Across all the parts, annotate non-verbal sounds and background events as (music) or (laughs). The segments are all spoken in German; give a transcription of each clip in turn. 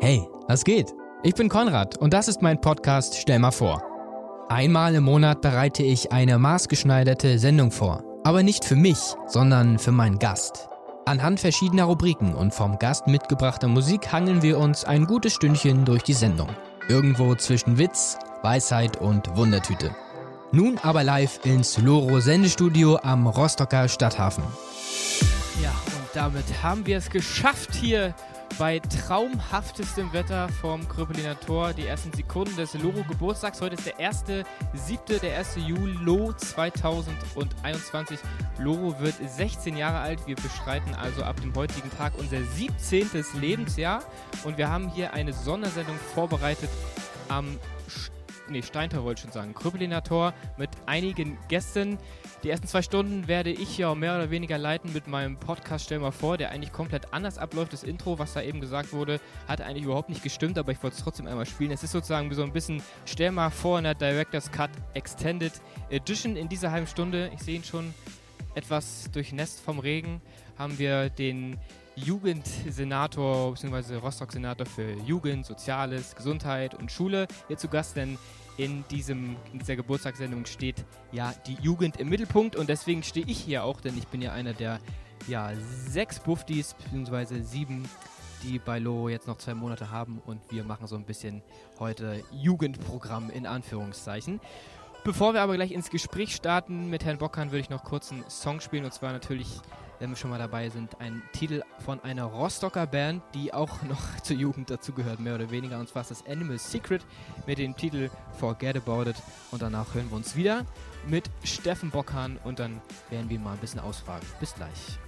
Hey, was geht? Ich bin Konrad und das ist mein Podcast Stell mal vor. Einmal im Monat bereite ich eine maßgeschneiderte Sendung vor. Aber nicht für mich, sondern für meinen Gast. Anhand verschiedener Rubriken und vom Gast mitgebrachter Musik hangeln wir uns ein gutes Stündchen durch die Sendung. Irgendwo zwischen Witz, Weisheit und Wundertüte. Nun aber live ins Loro Sendestudio am Rostocker Stadthafen. Ja, und damit haben wir es geschafft hier bei traumhaftestem Wetter vom Kröpeliner Tor. Die ersten Sekunden des Loro Geburtstags. Heute ist der 1.7., der 1. Juli 2021. Loro wird 16 Jahre alt. Wir beschreiten also ab dem heutigen Tag unser 17. Lebensjahr. Und wir haben hier eine Sondersendung vorbereitet am nee, Steintor wollte ich schon sagen, Krüppeliner Tor mit einigen Gästen. Die ersten zwei Stunden werde ich ja mehr oder weniger leiten mit meinem Podcast Stell mal vor, der eigentlich komplett anders abläuft. Das Intro, was da eben gesagt wurde, hat eigentlich überhaupt nicht gestimmt, aber ich wollte es trotzdem einmal spielen. Es ist sozusagen so ein bisschen Stell mal vor in der Director's Cut Extended Edition in dieser halben Stunde. Ich sehe ihn schon etwas durchnässt vom Regen. Haben wir den Jugendsenator bzw. Rostock-Senator für Jugend, Soziales, Gesundheit und Schule hier zu Gast, denn in, diesem, in dieser Geburtstagssendung steht ja die Jugend im Mittelpunkt und deswegen stehe ich hier auch, denn ich bin ja einer der ja, sechs Buftis bzw. sieben, die bei Lo jetzt noch zwei Monate haben und wir machen so ein bisschen heute Jugendprogramm in Anführungszeichen. Bevor wir aber gleich ins Gespräch starten mit Herrn Bockern, würde ich noch kurz einen Song spielen und zwar natürlich wenn wir schon mal dabei sind, ein Titel von einer Rostocker Band, die auch (laughs) noch zur Jugend dazugehört, mehr oder weniger. Und zwar ist das Animal Secret mit dem Titel Forget About It. Und danach hören wir uns wieder mit Steffen Bockhahn und dann werden wir mal ein bisschen ausfragen. Bis gleich.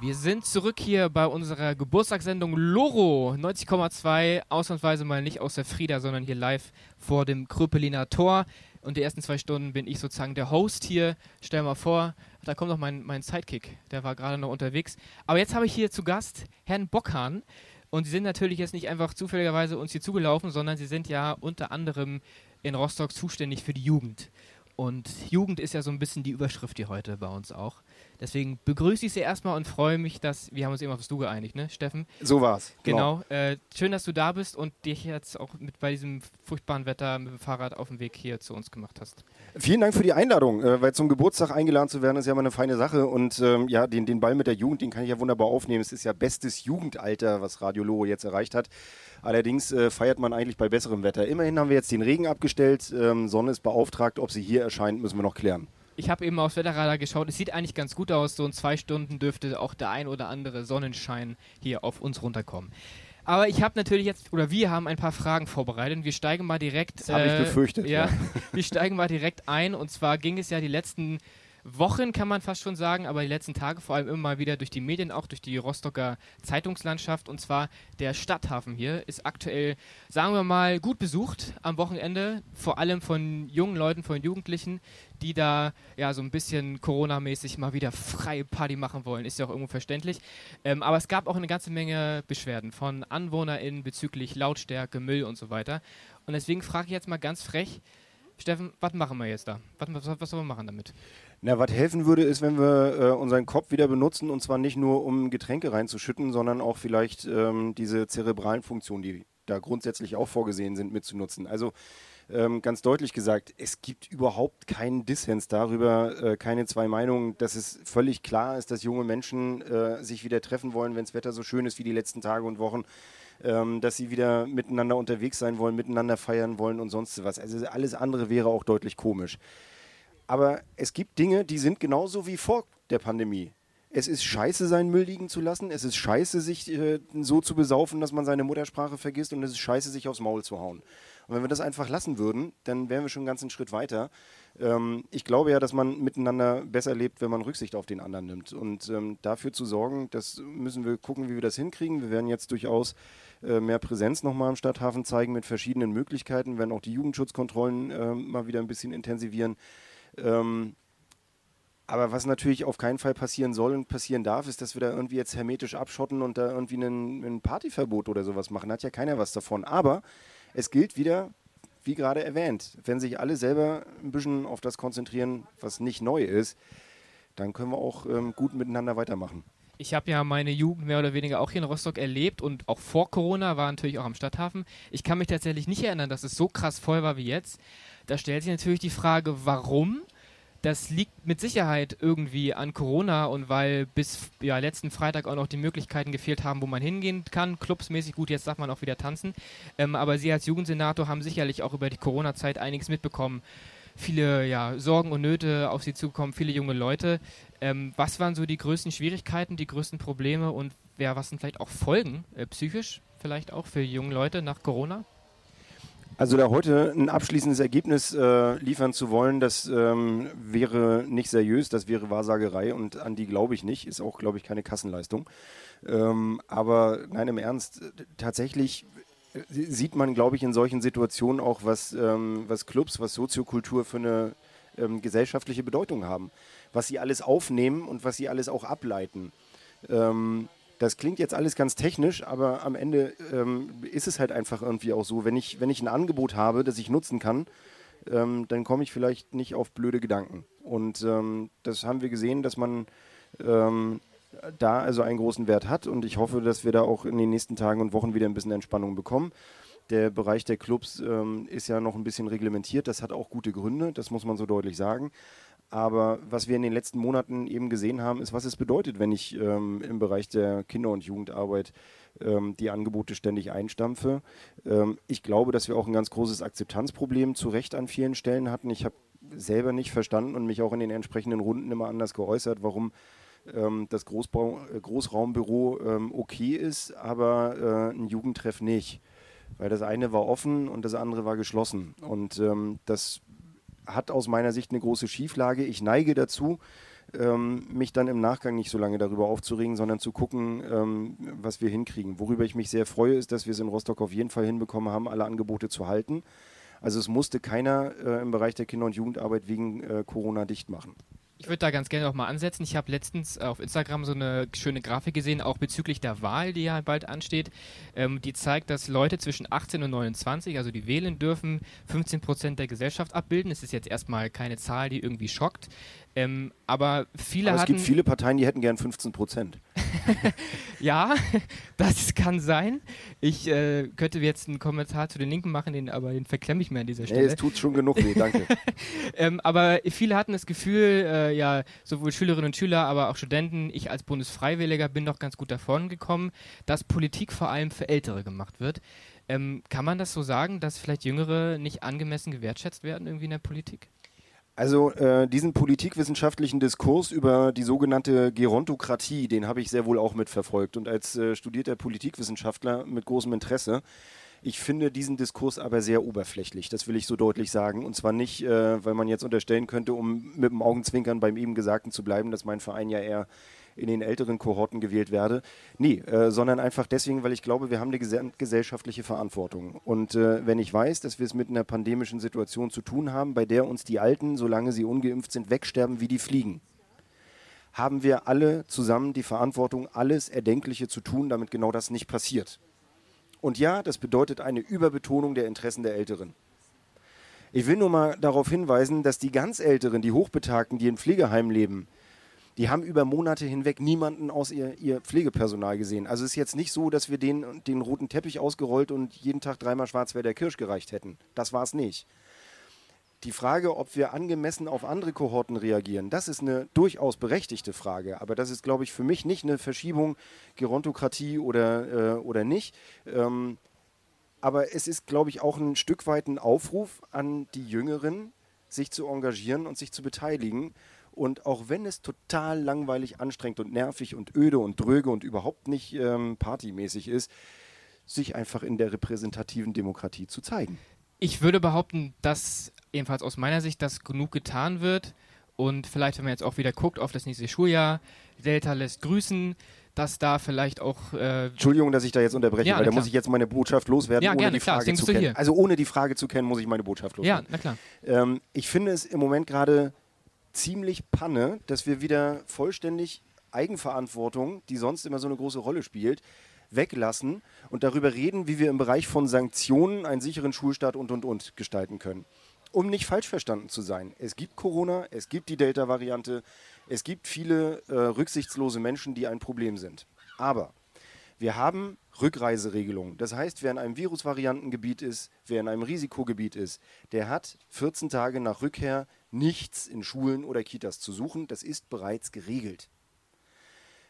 Wir sind zurück hier bei unserer Geburtstagssendung Loro 90,2. Ausnahmsweise mal nicht aus der Frieda, sondern hier live vor dem Krüppeliner Tor. Und die ersten zwei Stunden bin ich sozusagen der Host hier. Stell mal vor, da kommt noch mein, mein Sidekick, der war gerade noch unterwegs. Aber jetzt habe ich hier zu Gast Herrn Bockhahn. Und Sie sind natürlich jetzt nicht einfach zufälligerweise uns hier zugelaufen, sondern Sie sind ja unter anderem in Rostock zuständig für die Jugend. Und Jugend ist ja so ein bisschen die Überschrift hier heute bei uns auch. Deswegen begrüße ich Sie erstmal und freue mich, dass wir haben uns eben auf das Du geeinigt, ne, Steffen? So war's. Genau. genau. Äh, schön, dass du da bist und dich jetzt auch mit bei diesem furchtbaren Wetter mit dem Fahrrad auf dem Weg hier zu uns gemacht hast. Vielen Dank für die Einladung, äh, weil zum Geburtstag eingeladen zu werden ist ja immer eine feine Sache und ähm, ja, den, den Ball mit der Jugend, den kann ich ja wunderbar aufnehmen. Es ist ja bestes Jugendalter, was Radio Loro jetzt erreicht hat. Allerdings äh, feiert man eigentlich bei besserem Wetter. Immerhin haben wir jetzt den Regen abgestellt. Ähm, Sonne ist beauftragt. Ob sie hier erscheint, müssen wir noch klären. Ich habe eben aufs Wetterradar geschaut. Es sieht eigentlich ganz gut aus. So in zwei Stunden dürfte auch der ein oder andere Sonnenschein hier auf uns runterkommen. Aber ich habe natürlich jetzt, oder wir haben ein paar Fragen vorbereitet. Wir steigen mal direkt. Das habe äh, ich befürchtet. Ja, ja. (laughs) wir steigen mal direkt ein. Und zwar ging es ja die letzten Wochen, kann man fast schon sagen, aber die letzten Tage vor allem immer mal wieder durch die Medien, auch durch die Rostocker Zeitungslandschaft. Und zwar der Stadthafen hier ist aktuell, sagen wir mal, gut besucht am Wochenende, vor allem von jungen Leuten, von Jugendlichen, die da ja so ein bisschen Corona-mäßig mal wieder freie Party machen wollen. Ist ja auch irgendwo verständlich. Ähm, aber es gab auch eine ganze Menge Beschwerden von AnwohnerInnen bezüglich Lautstärke, Müll und so weiter. Und deswegen frage ich jetzt mal ganz frech, Steffen, was machen wir jetzt da? Was, was, was sollen wir machen damit? Na, was helfen würde, ist, wenn wir äh, unseren Kopf wieder benutzen und zwar nicht nur, um Getränke reinzuschütten, sondern auch vielleicht ähm, diese zerebralen Funktionen, die da grundsätzlich auch vorgesehen sind, mitzunutzen. Also ähm, ganz deutlich gesagt, es gibt überhaupt keinen Dissens darüber, äh, keine zwei Meinungen, dass es völlig klar ist, dass junge Menschen äh, sich wieder treffen wollen, wenn das Wetter so schön ist wie die letzten Tage und Wochen ähm, dass sie wieder miteinander unterwegs sein wollen, miteinander feiern wollen und sonst was. Also alles andere wäre auch deutlich komisch. Aber es gibt Dinge, die sind genauso wie vor der Pandemie. Es ist scheiße, seinen Müll liegen zu lassen. Es ist scheiße, sich äh, so zu besaufen, dass man seine Muttersprache vergisst. Und es ist scheiße, sich aufs Maul zu hauen. Und wenn wir das einfach lassen würden, dann wären wir schon einen ganzen Schritt weiter. Ähm, ich glaube ja, dass man miteinander besser lebt, wenn man Rücksicht auf den anderen nimmt. Und ähm, dafür zu sorgen, das müssen wir gucken, wie wir das hinkriegen. Wir werden jetzt durchaus äh, mehr Präsenz nochmal im Stadthafen zeigen mit verschiedenen Möglichkeiten, werden auch die Jugendschutzkontrollen äh, mal wieder ein bisschen intensivieren. Ähm, aber was natürlich auf keinen Fall passieren soll und passieren darf, ist, dass wir da irgendwie jetzt hermetisch abschotten und da irgendwie ein, Partyverbot oder sowas machen. Hat ja keiner was davon. Aber es gilt wieder, wie gerade erwähnt, wenn sich alle selber ein bisschen auf das konzentrieren, was nicht neu ist, dann können wir auch ähm, gut miteinander weitermachen Ich habe ja meine Jugend mehr oder weniger auch hier in Rostock erlebt und auch vor Corona war natürlich auch am Stadthafen. Ich kann mich tatsächlich nicht erinnern, dass es so krass voll war wie jetzt. Da stellt sich natürlich die Frage, warum? Das liegt mit Sicherheit irgendwie an Corona und weil bis ja, letzten Freitag auch noch die Möglichkeiten gefehlt haben, wo man hingehen kann. Clubsmäßig gut, jetzt darf man auch wieder tanzen. Ähm, aber Sie als Jugendsenator haben sicherlich auch über die Corona-Zeit einiges mitbekommen viele ja, Sorgen und Nöte auf sie zukommen, viele junge Leute. Ähm, was waren so die größten Schwierigkeiten, die größten Probleme und ja, was sind vielleicht auch Folgen, äh, psychisch vielleicht auch für junge Leute nach Corona? Also da heute ein abschließendes Ergebnis äh, liefern zu wollen, das ähm, wäre nicht seriös, das wäre Wahrsagerei und an die glaube ich nicht, ist auch, glaube ich, keine Kassenleistung. Ähm, aber nein, im Ernst, tatsächlich sieht man, glaube ich, in solchen Situationen auch, was, ähm, was Clubs, was Soziokultur für eine ähm, gesellschaftliche Bedeutung haben. Was sie alles aufnehmen und was sie alles auch ableiten. Ähm, das klingt jetzt alles ganz technisch, aber am Ende ähm, ist es halt einfach irgendwie auch so, wenn ich, wenn ich ein Angebot habe, das ich nutzen kann, ähm, dann komme ich vielleicht nicht auf blöde Gedanken. Und ähm, das haben wir gesehen, dass man da also einen großen Wert hat und ich hoffe, dass wir da auch in den nächsten Tagen und Wochen wieder ein bisschen Entspannung bekommen. Der Bereich der Clubs ähm, ist ja noch ein bisschen reglementiert, das hat auch gute Gründe, das muss man so deutlich sagen. Aber was wir in den letzten Monaten eben gesehen haben, ist, was es bedeutet, wenn ich ähm, im Bereich der Kinder- und Jugendarbeit ähm, die Angebote ständig einstampfe. Ähm, ich glaube, dass wir auch ein ganz großes Akzeptanzproblem zu Recht an vielen Stellen hatten. Ich habe selber nicht verstanden und mich auch in den entsprechenden Runden immer anders geäußert, warum ähm, das Großbau, äh, Großraumbüro ähm, okay ist, aber äh, ein Jugendtreff nicht. Weil das eine war offen und das andere war geschlossen. Und ähm, das hat aus meiner Sicht eine große Schieflage. Ich neige dazu, ähm, mich dann im Nachgang nicht so lange darüber aufzuregen, sondern zu gucken, ähm, was wir hinkriegen. Worüber ich mich sehr freue, ist, dass wir es in Rostock auf jeden Fall hinbekommen haben, alle Angebote zu halten. Also es musste keiner äh, im Bereich der Kinder- und Jugendarbeit wegen äh, Corona dicht machen. Ich würde da ganz gerne noch mal ansetzen. Ich habe letztens auf Instagram so eine schöne Grafik gesehen, auch bezüglich der Wahl, die ja bald ansteht. Ähm, die zeigt, dass Leute zwischen 18 und 29, also die wählen dürfen, 15 Prozent der Gesellschaft abbilden. Es ist jetzt erstmal keine Zahl, die irgendwie schockt. Ähm, aber viele aber es hatten. Es gibt viele Parteien, die hätten gern 15 Prozent. (laughs) ja, das kann sein. Ich äh, könnte jetzt einen Kommentar zu den Linken machen, den, aber den verklemme ich mir an dieser Stelle. Nee, es tut schon genug weh, danke. (laughs) ähm, aber viele hatten das Gefühl, äh, ja, sowohl Schülerinnen und Schüler, aber auch Studenten, ich als Bundesfreiwilliger bin doch ganz gut davon gekommen, dass Politik vor allem für Ältere gemacht wird. Ähm, kann man das so sagen, dass vielleicht Jüngere nicht angemessen gewertschätzt werden irgendwie in der Politik? Also äh, diesen politikwissenschaftlichen Diskurs über die sogenannte Gerontokratie, den habe ich sehr wohl auch mitverfolgt und als äh, studierter Politikwissenschaftler mit großem Interesse. Ich finde diesen Diskurs aber sehr oberflächlich, das will ich so deutlich sagen. Und zwar nicht, äh, weil man jetzt unterstellen könnte, um mit dem Augenzwinkern beim eben Gesagten zu bleiben, dass mein Verein ja eher in den älteren Kohorten gewählt werde. Nee, äh, sondern einfach deswegen, weil ich glaube, wir haben eine ges gesellschaftliche Verantwortung. Und äh, wenn ich weiß, dass wir es mit einer pandemischen Situation zu tun haben, bei der uns die Alten, solange sie ungeimpft sind, wegsterben wie die Fliegen, haben wir alle zusammen die Verantwortung, alles Erdenkliche zu tun, damit genau das nicht passiert. Und ja, das bedeutet eine Überbetonung der Interessen der Älteren. Ich will nur mal darauf hinweisen, dass die ganz Älteren, die Hochbetagten, die in Pflegeheimen leben, die haben über Monate hinweg niemanden aus ihr, ihr Pflegepersonal gesehen. Also es ist jetzt nicht so, dass wir den, den roten Teppich ausgerollt und jeden Tag dreimal Schwarzwälder Kirsch gereicht hätten. Das war es nicht. Die Frage, ob wir angemessen auf andere Kohorten reagieren, das ist eine durchaus berechtigte Frage. Aber das ist, glaube ich, für mich nicht eine Verschiebung Gerontokratie oder, äh, oder nicht. Ähm, aber es ist, glaube ich, auch ein Stück weit ein Aufruf an die Jüngeren, sich zu engagieren und sich zu beteiligen und auch wenn es total langweilig, anstrengend und nervig und öde und dröge und überhaupt nicht ähm, partymäßig ist, sich einfach in der repräsentativen Demokratie zu zeigen. Ich würde behaupten, dass jedenfalls aus meiner Sicht das genug getan wird. Und vielleicht, wenn man jetzt auch wieder guckt auf das nächste Schuljahr, Delta lässt grüßen, dass da vielleicht auch. Äh Entschuldigung, dass ich da jetzt unterbreche, ja, weil da muss ich jetzt meine Botschaft loswerden, ja, ohne gerne, die klar, Frage zu kennen. Hier. Also ohne die Frage zu kennen, muss ich meine Botschaft loswerden. Ja, na klar. Ähm, ich finde es im Moment gerade ziemlich Panne, dass wir wieder vollständig Eigenverantwortung, die sonst immer so eine große Rolle spielt, weglassen und darüber reden, wie wir im Bereich von Sanktionen einen sicheren Schulstart und und und gestalten können. Um nicht falsch verstanden zu sein, es gibt Corona, es gibt die Delta-Variante, Es gibt viele äh, rücksichtslose Menschen, die ein Problem sind. Aber wir haben Rückreiseregelungen. Das heißt, wer in einem Virusvariantengebiet ist, wer in einem Risikogebiet ist, der hat 14 Tage nach Rückkehr nichts in Schulen oder Kitas zu suchen. Das ist bereits geregelt.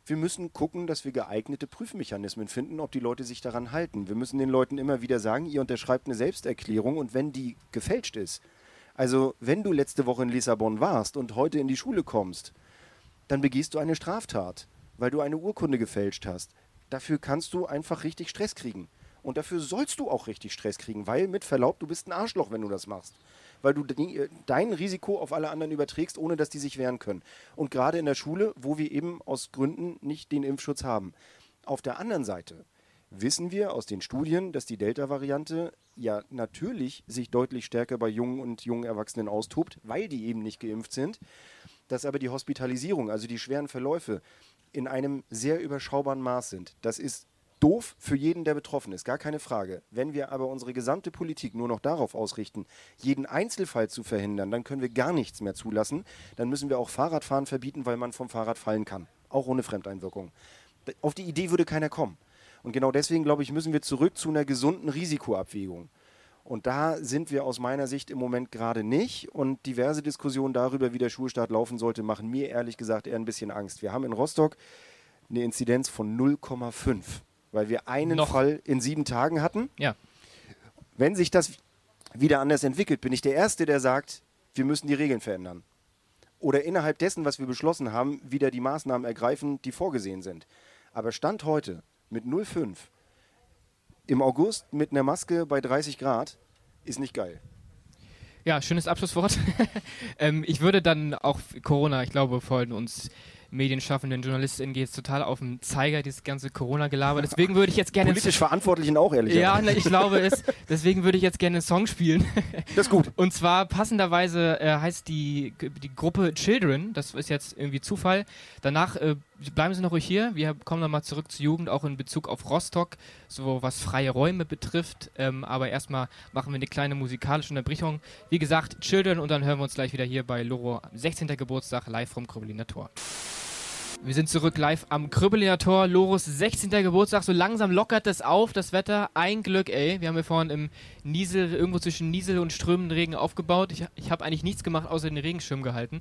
Wir müssen gucken, dass wir geeignete Prüfmechanismen finden, ob die Leute sich daran halten. Wir müssen den Leuten immer wieder sagen, ihr unterschreibt eine Selbsterklärung und wenn die gefälscht ist, also wenn du letzte Woche in Lissabon warst und heute in die Schule kommst, dann begehst du eine Straftat, weil du eine Urkunde gefälscht hast. Dafür kannst du einfach richtig Stress kriegen. Und dafür sollst du auch richtig Stress kriegen, weil mit Verlaub, du bist ein Arschloch, wenn du das machst. Weil du dein Risiko auf alle anderen überträgst, ohne dass die sich wehren können. Und gerade in der Schule, wo wir eben aus Gründen nicht den Impfschutz haben. Auf der anderen Seite wissen wir aus den Studien, dass die Delta-Variante ja natürlich sich deutlich stärker bei jungen und jungen Erwachsenen austobt, weil die eben nicht geimpft sind, dass aber die Hospitalisierung, also die schweren Verläufe, in einem sehr überschaubaren Maß sind. Das ist doof für jeden, der betroffen ist, gar keine Frage. Wenn wir aber unsere gesamte Politik nur noch darauf ausrichten, jeden Einzelfall zu verhindern, dann können wir gar nichts mehr zulassen. Dann müssen wir auch Fahrradfahren verbieten, weil man vom Fahrrad fallen kann, auch ohne Fremdeinwirkung. Auf die Idee würde keiner kommen. Und genau deswegen, glaube ich, müssen wir zurück zu einer gesunden Risikoabwägung. Und da sind wir aus meiner Sicht im Moment gerade nicht. Und diverse Diskussionen darüber, wie der Schulstart laufen sollte, machen mir ehrlich gesagt eher ein bisschen Angst. Wir haben in Rostock eine Inzidenz von 0,5, weil wir einen Noch. Fall in sieben Tagen hatten. Ja. Wenn sich das wieder anders entwickelt, bin ich der Erste, der sagt, wir müssen die Regeln verändern. Oder innerhalb dessen, was wir beschlossen haben, wieder die Maßnahmen ergreifen, die vorgesehen sind. Aber Stand heute mit 0,5 im August mit einer Maske bei 30 Grad ist nicht geil. Ja, schönes Abschlusswort. (laughs) ähm, ich würde dann auch Corona, ich glaube, folgen uns medienschaffenden JournalistInnen geht es total auf den Zeiger, dieses ganze Corona-Gelaber. Deswegen würde ich jetzt gerne. Politisch Verantwortlichen auch, ehrlich Ja, ne, ich glaube es. Deswegen würde ich jetzt gerne einen Song spielen. Das ist gut. Und zwar passenderweise äh, heißt die, die Gruppe Children, das ist jetzt irgendwie Zufall. Danach äh, bleiben Sie noch ruhig hier. Wir kommen nochmal zurück zur Jugend, auch in Bezug auf Rostock, so was freie Räume betrifft. Ähm, aber erstmal machen wir eine kleine musikalische Unterbrechung. Wie gesagt, Children und dann hören wir uns gleich wieder hier bei Loro 16. Geburtstag live vom Krübeliner Tor. Wir sind zurück live am Krüppelinger Tor. Loris 16. Geburtstag. So langsam lockert es auf, das Wetter. Ein Glück, ey. Wir haben hier vorhin im Niesel, irgendwo zwischen Niesel und strömenden Regen aufgebaut. Ich, ich habe eigentlich nichts gemacht, außer den Regenschirm gehalten.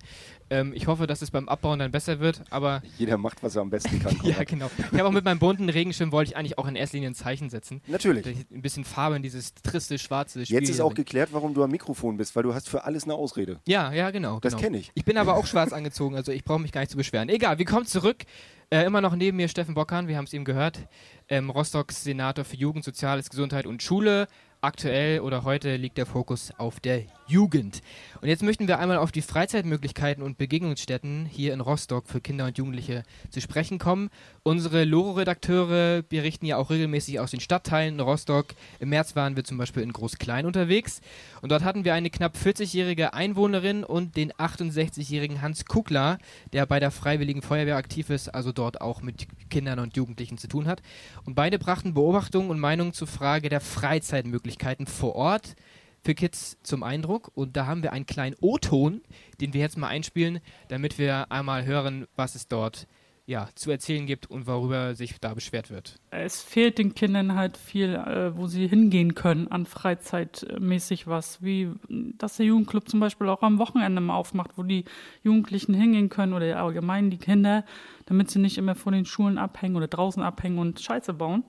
Ähm, ich hoffe, dass es beim Abbauen dann besser wird, aber... Jeder macht, was er am besten kann. (laughs) ja, genau. Ich habe auch mit meinem bunten Regenschirm, wollte ich eigentlich auch in erster Linie ein Zeichen setzen. Natürlich. Ein bisschen Farbe in dieses triste, schwarze Spiel. Jetzt ist auch geklärt, warum du am Mikrofon bist, weil du hast für alles eine Ausrede. Ja, ja, genau. Das genau. kenne ich. Ich bin aber auch schwarz (laughs) angezogen, also ich brauche mich gar nicht zu beschweren. Egal, wir kommen zurück. Äh, immer noch neben mir Steffen Bockern, wir haben es eben gehört, ähm, Rostocks Senator für Jugend, Soziales, Gesundheit und Schule. Aktuell oder heute liegt der Fokus auf der Jugend. Und jetzt möchten wir einmal auf die Freizeitmöglichkeiten und Begegnungsstätten hier in Rostock für Kinder und Jugendliche zu sprechen kommen. Unsere Loro-Redakteure berichten ja auch regelmäßig aus den Stadtteilen in Rostock. Im März waren wir zum Beispiel in Groß-Klein unterwegs und dort hatten wir eine knapp 40-jährige Einwohnerin und den 68-jährigen Hans Kugler, der bei der Freiwilligen Feuerwehr aktiv ist, also dort auch mit Kindern und Jugendlichen zu tun hat. Und beide brachten Beobachtungen und Meinungen zur Frage der Freizeitmöglichkeiten vor Ort für Kids zum Eindruck. Und da haben wir einen kleinen O-Ton, den wir jetzt mal einspielen, damit wir einmal hören, was es dort ja, zu erzählen gibt und worüber sich da beschwert wird. Es fehlt den Kindern halt viel, äh, wo sie hingehen können an freizeitmäßig was, wie dass der Jugendclub zum Beispiel auch am Wochenende mal aufmacht, wo die Jugendlichen hingehen können oder allgemein die Kinder, damit sie nicht immer vor den Schulen abhängen oder draußen abhängen und Scheiße bauen.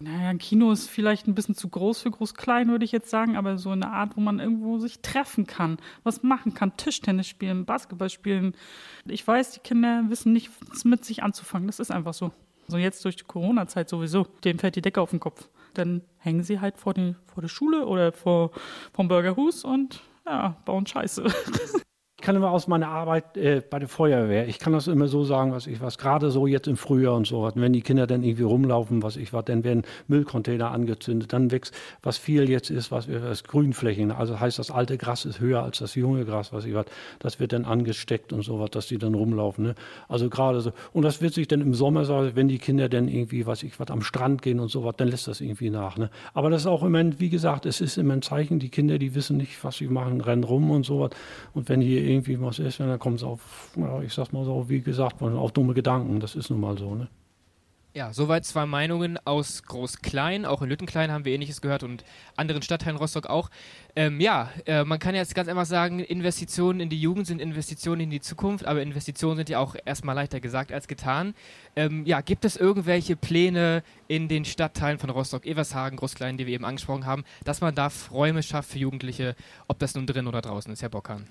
Naja, ein Kino ist vielleicht ein bisschen zu groß für groß-klein, würde ich jetzt sagen, aber so eine Art, wo man irgendwo sich treffen kann, was machen kann, Tischtennis spielen, Basketball spielen. Ich weiß, die Kinder wissen nicht, was mit sich anzufangen. Das ist einfach so. So jetzt durch die Corona-Zeit sowieso. Dem fällt die Decke auf den Kopf. Dann hängen sie halt vor, die, vor der Schule oder vor, vom Burgerhus und ja, bauen Scheiße. (laughs) Kann immer aus meiner Arbeit äh, bei der Feuerwehr, ich kann das immer so sagen, was ich was, gerade so jetzt im Frühjahr und so, wenn die Kinder dann irgendwie rumlaufen, was ich was, dann werden Müllcontainer angezündet, dann wächst, was viel jetzt ist, was, was Grünflächen, also heißt das alte Gras ist höher als das junge Gras, was ich was, das wird dann angesteckt und so was, dass die dann rumlaufen, ne? Also gerade so. Und das wird sich dann im Sommer, wenn die Kinder dann irgendwie, was ich was, am Strand gehen und so was, dann lässt das irgendwie nach, ne? Aber das ist auch immer, wie gesagt, es ist immer ein Zeichen, die Kinder, die wissen nicht, was sie machen, rennen rum und so was. Und wenn hier irgendwie irgendwie was ist, dann kommt es auf, ja, ich sag's mal so, wie gesagt, auf dumme Gedanken. Das ist nun mal so, ne? Ja, soweit zwei Meinungen aus Groß-Klein. Auch in Lüttenklein haben wir ähnliches gehört und anderen Stadtteilen Rostock auch. Ähm, ja, äh, man kann jetzt ganz einfach sagen, Investitionen in die Jugend sind Investitionen in die Zukunft, aber Investitionen sind ja auch erstmal leichter gesagt als getan. Ähm, ja, gibt es irgendwelche Pläne in den Stadtteilen von Rostock, Evershagen, Groß-Klein, die wir eben angesprochen haben, dass man da Räume schafft für Jugendliche, ob das nun drin oder draußen ist, Herr Bockhan?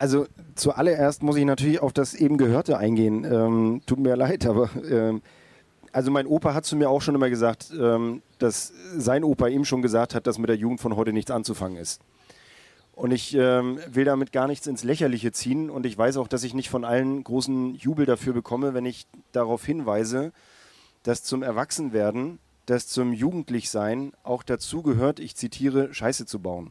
Also zuallererst muss ich natürlich auf das eben Gehörte eingehen. Ähm, tut mir leid, aber ähm, also mein Opa hat zu mir auch schon immer gesagt, ähm, dass sein Opa ihm schon gesagt hat, dass mit der Jugend von heute nichts anzufangen ist. Und ich ähm, will damit gar nichts ins Lächerliche ziehen und ich weiß auch, dass ich nicht von allen großen Jubel dafür bekomme, wenn ich darauf hinweise, dass zum Erwachsenwerden, dass zum Jugendlichsein auch dazu gehört, ich zitiere, Scheiße zu bauen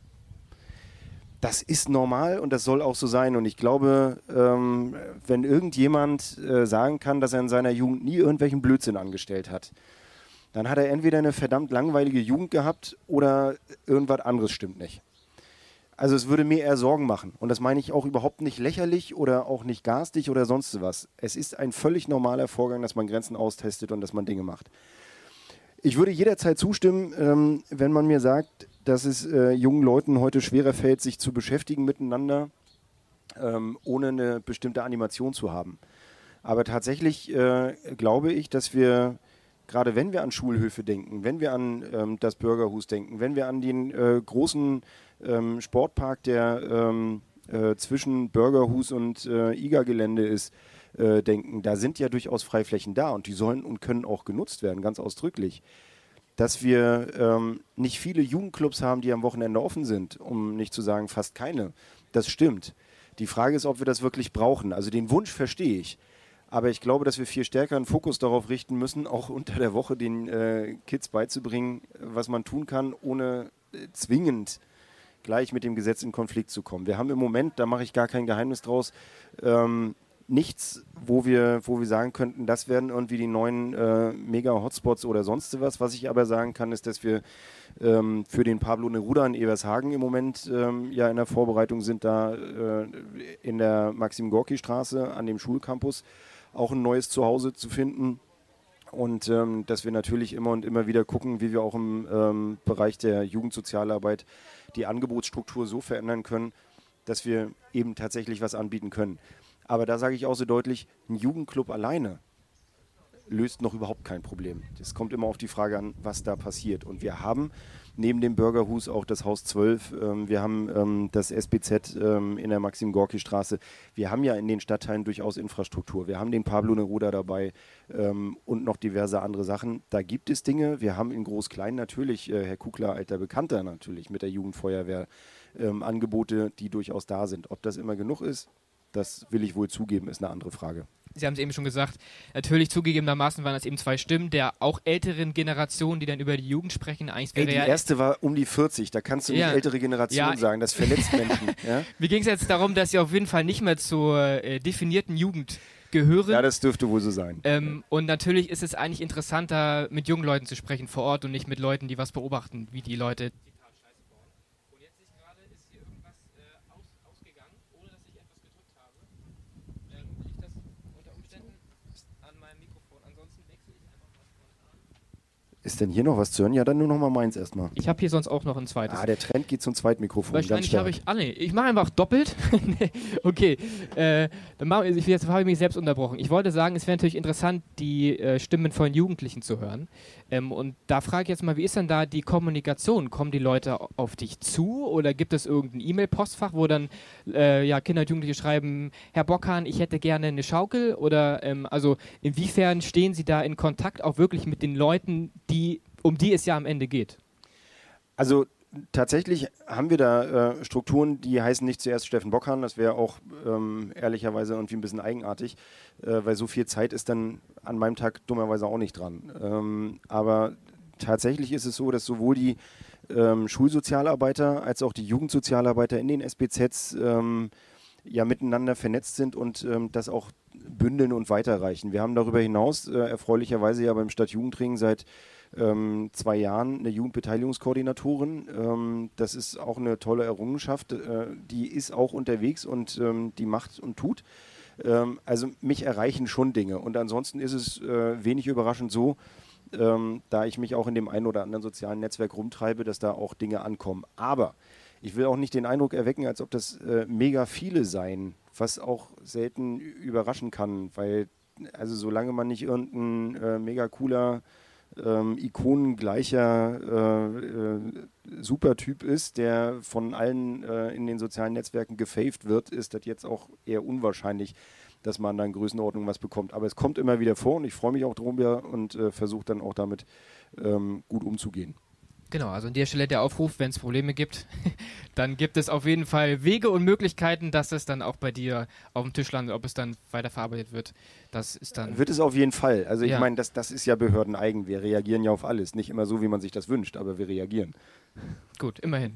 das ist normal und das soll auch so sein. Und ich glaube, ähm, wenn irgendjemand äh, sagen kann, dass er in seiner Jugend nie irgendwelchen Blödsinn angestellt hat, dann hat er entweder eine verdammt langweilige Jugend gehabt oder irgendwas anderes stimmt nicht. Also es würde mir eher Sorgen machen. Und das meine ich auch überhaupt nicht lächerlich oder auch nicht garstig oder sonst was. Es ist ein völlig normaler Vorgang, dass man Grenzen austestet und dass man Dinge macht. Ich würde jederzeit zustimmen, ähm, wenn man mir sagt, dass es äh, jungen Leuten heute schwerer fällt, sich zu beschäftigen miteinander, ähm, ohne eine bestimmte Animation zu haben. Aber tatsächlich äh, glaube ich, dass wir, gerade wenn wir an Schulhöfe denken, wenn wir an ähm, das Bürgerhus denken, wenn wir an den äh, großen ähm, Sportpark, der ähm, äh, zwischen Bürgerhus und äh, IGA-Gelände ist, äh, denken, da sind ja durchaus Freiflächen da und die sollen und können auch genutzt werden, ganz ausdrücklich dass wir ähm, nicht viele Jugendclubs haben, die am Wochenende offen sind, um nicht zu sagen fast keine. Das stimmt. Die Frage ist, ob wir das wirklich brauchen. Also den Wunsch verstehe ich. Aber ich glaube, dass wir viel stärker einen Fokus darauf richten müssen, auch (laughs) unter der Woche den äh, Kids beizubringen, was man tun kann, ohne äh, zwingend gleich mit dem Gesetz in Konflikt zu kommen. Wir haben im Moment, da mache ich gar kein Geheimnis draus, ähm, nichts, wo wir, wo wir sagen könnten, das werden irgendwie die neuen äh, Mega-Hotspots oder sonst was. Was ich aber sagen kann, ist, dass wir ähm, für den Pablo Neruda in Evershagen im Moment ähm, ja in der Vorbereitung sind, da äh, in der Maxim-Gorki-Straße an dem Schulcampus auch ein neues Zuhause zu finden. Und ähm, dass wir natürlich immer und immer wieder gucken, wie wir auch im ähm, Bereich der Jugendsozialarbeit die Angebotsstruktur so verändern können, dass wir eben tatsächlich was anbieten können. Aber da sage ich auch so deutlich, ein Jugendclub alleine löst noch überhaupt kein Problem. Es kommt immer auf die Frage an, was da passiert. Und wir haben neben dem Bürgerhus auch das Haus 12, ähm, wir haben ähm, das SBZ ähm, in der Maxim-Gorki-Straße. Wir haben ja in den Stadtteilen durchaus Infrastruktur. Wir haben den Pablo Neruda dabei ähm, und noch diverse andere Sachen. Da gibt es Dinge. Wir haben in Groß-Klein natürlich, äh, Herr Kugler, alter Bekannter natürlich, mit der Jugendfeuerwehr ähm, Angebote, die durchaus da sind. Ob das immer genug ist, das will ich wohl zugeben, ist eine andere Frage. Sie haben es eben schon gesagt, natürlich zugegebenermaßen waren das eben zwei Stimmen der auch älteren Generation, die dann über die Jugend sprechen. Eigentlich Ey, die ja erste war um die 40, da kannst du ja. nicht ältere Generation ja. sagen, das verletzt (laughs) Menschen. Ja? Mir ging es jetzt darum, dass sie auf jeden Fall nicht mehr zur äh, definierten Jugend gehören. Ja, das dürfte wohl so sein. Ähm, und natürlich ist es eigentlich interessanter, mit jungen Leuten zu sprechen vor Ort und nicht mit Leuten, die was beobachten, wie die Leute Ist denn hier noch was zu hören? Ja, dann nur noch mal meins erstmal. Ich habe hier sonst auch noch ein zweites. Ah, der Trend geht zum zweiten Mikrofon. Wahrscheinlich habe ich. Ah, nee, ich mache einfach doppelt. (laughs) okay. Äh, dann mache ich, jetzt habe ich mich selbst unterbrochen. Ich wollte sagen, es wäre natürlich interessant, die äh, Stimmen von Jugendlichen zu hören. Ähm, und da frage ich jetzt mal, wie ist denn da die Kommunikation? Kommen die Leute auf dich zu oder gibt es irgendein E-Mail-Postfach, wo dann äh, ja, Kinder und Jugendliche schreiben, Herr Bockhahn, ich hätte gerne eine Schaukel? Oder ähm, also inwiefern stehen Sie da in Kontakt auch wirklich mit den Leuten, die um die es ja am Ende geht. Also tatsächlich haben wir da äh, Strukturen, die heißen nicht zuerst Steffen Bockhahn. Das wäre auch ähm, ehrlicherweise irgendwie ein bisschen eigenartig, äh, weil so viel Zeit ist dann an meinem Tag dummerweise auch nicht dran. Ähm, aber tatsächlich ist es so, dass sowohl die ähm, Schulsozialarbeiter als auch die Jugendsozialarbeiter in den SBZs ähm, ja miteinander vernetzt sind und ähm, das auch bündeln und weiterreichen. Wir haben darüber hinaus äh, erfreulicherweise ja beim Stadtjugendring seit ähm, zwei Jahren eine Jugendbeteiligungskoordinatorin. Ähm, das ist auch eine tolle Errungenschaft. Äh, die ist auch unterwegs und ähm, die macht und tut. Ähm, also mich erreichen schon Dinge. Und ansonsten ist es äh, wenig überraschend so, ähm, da ich mich auch in dem einen oder anderen sozialen Netzwerk rumtreibe, dass da auch Dinge ankommen. Aber ich will auch nicht den Eindruck erwecken, als ob das äh, mega viele seien, was auch selten überraschen kann, weil also solange man nicht irgendein äh, mega cooler ähm, ikonengleicher äh, äh, Supertyp ist, der von allen äh, in den sozialen Netzwerken gefaved wird, ist das jetzt auch eher unwahrscheinlich, dass man dann Größenordnung was bekommt. Aber es kommt immer wieder vor und ich freue mich auch drüber und äh, versuche dann auch damit ähm, gut umzugehen. Genau, also an der Stelle der Aufruf, wenn es Probleme gibt, (laughs) dann gibt es auf jeden Fall Wege und Möglichkeiten, dass es dann auch bei dir auf dem Tisch landet, ob es dann weiterverarbeitet wird. Das ist dann. Wird es auf jeden Fall. Also ich ja. meine, das, das ist ja behördeneigen. Wir reagieren ja auf alles. Nicht immer so, wie man sich das wünscht, aber wir reagieren. Gut, immerhin.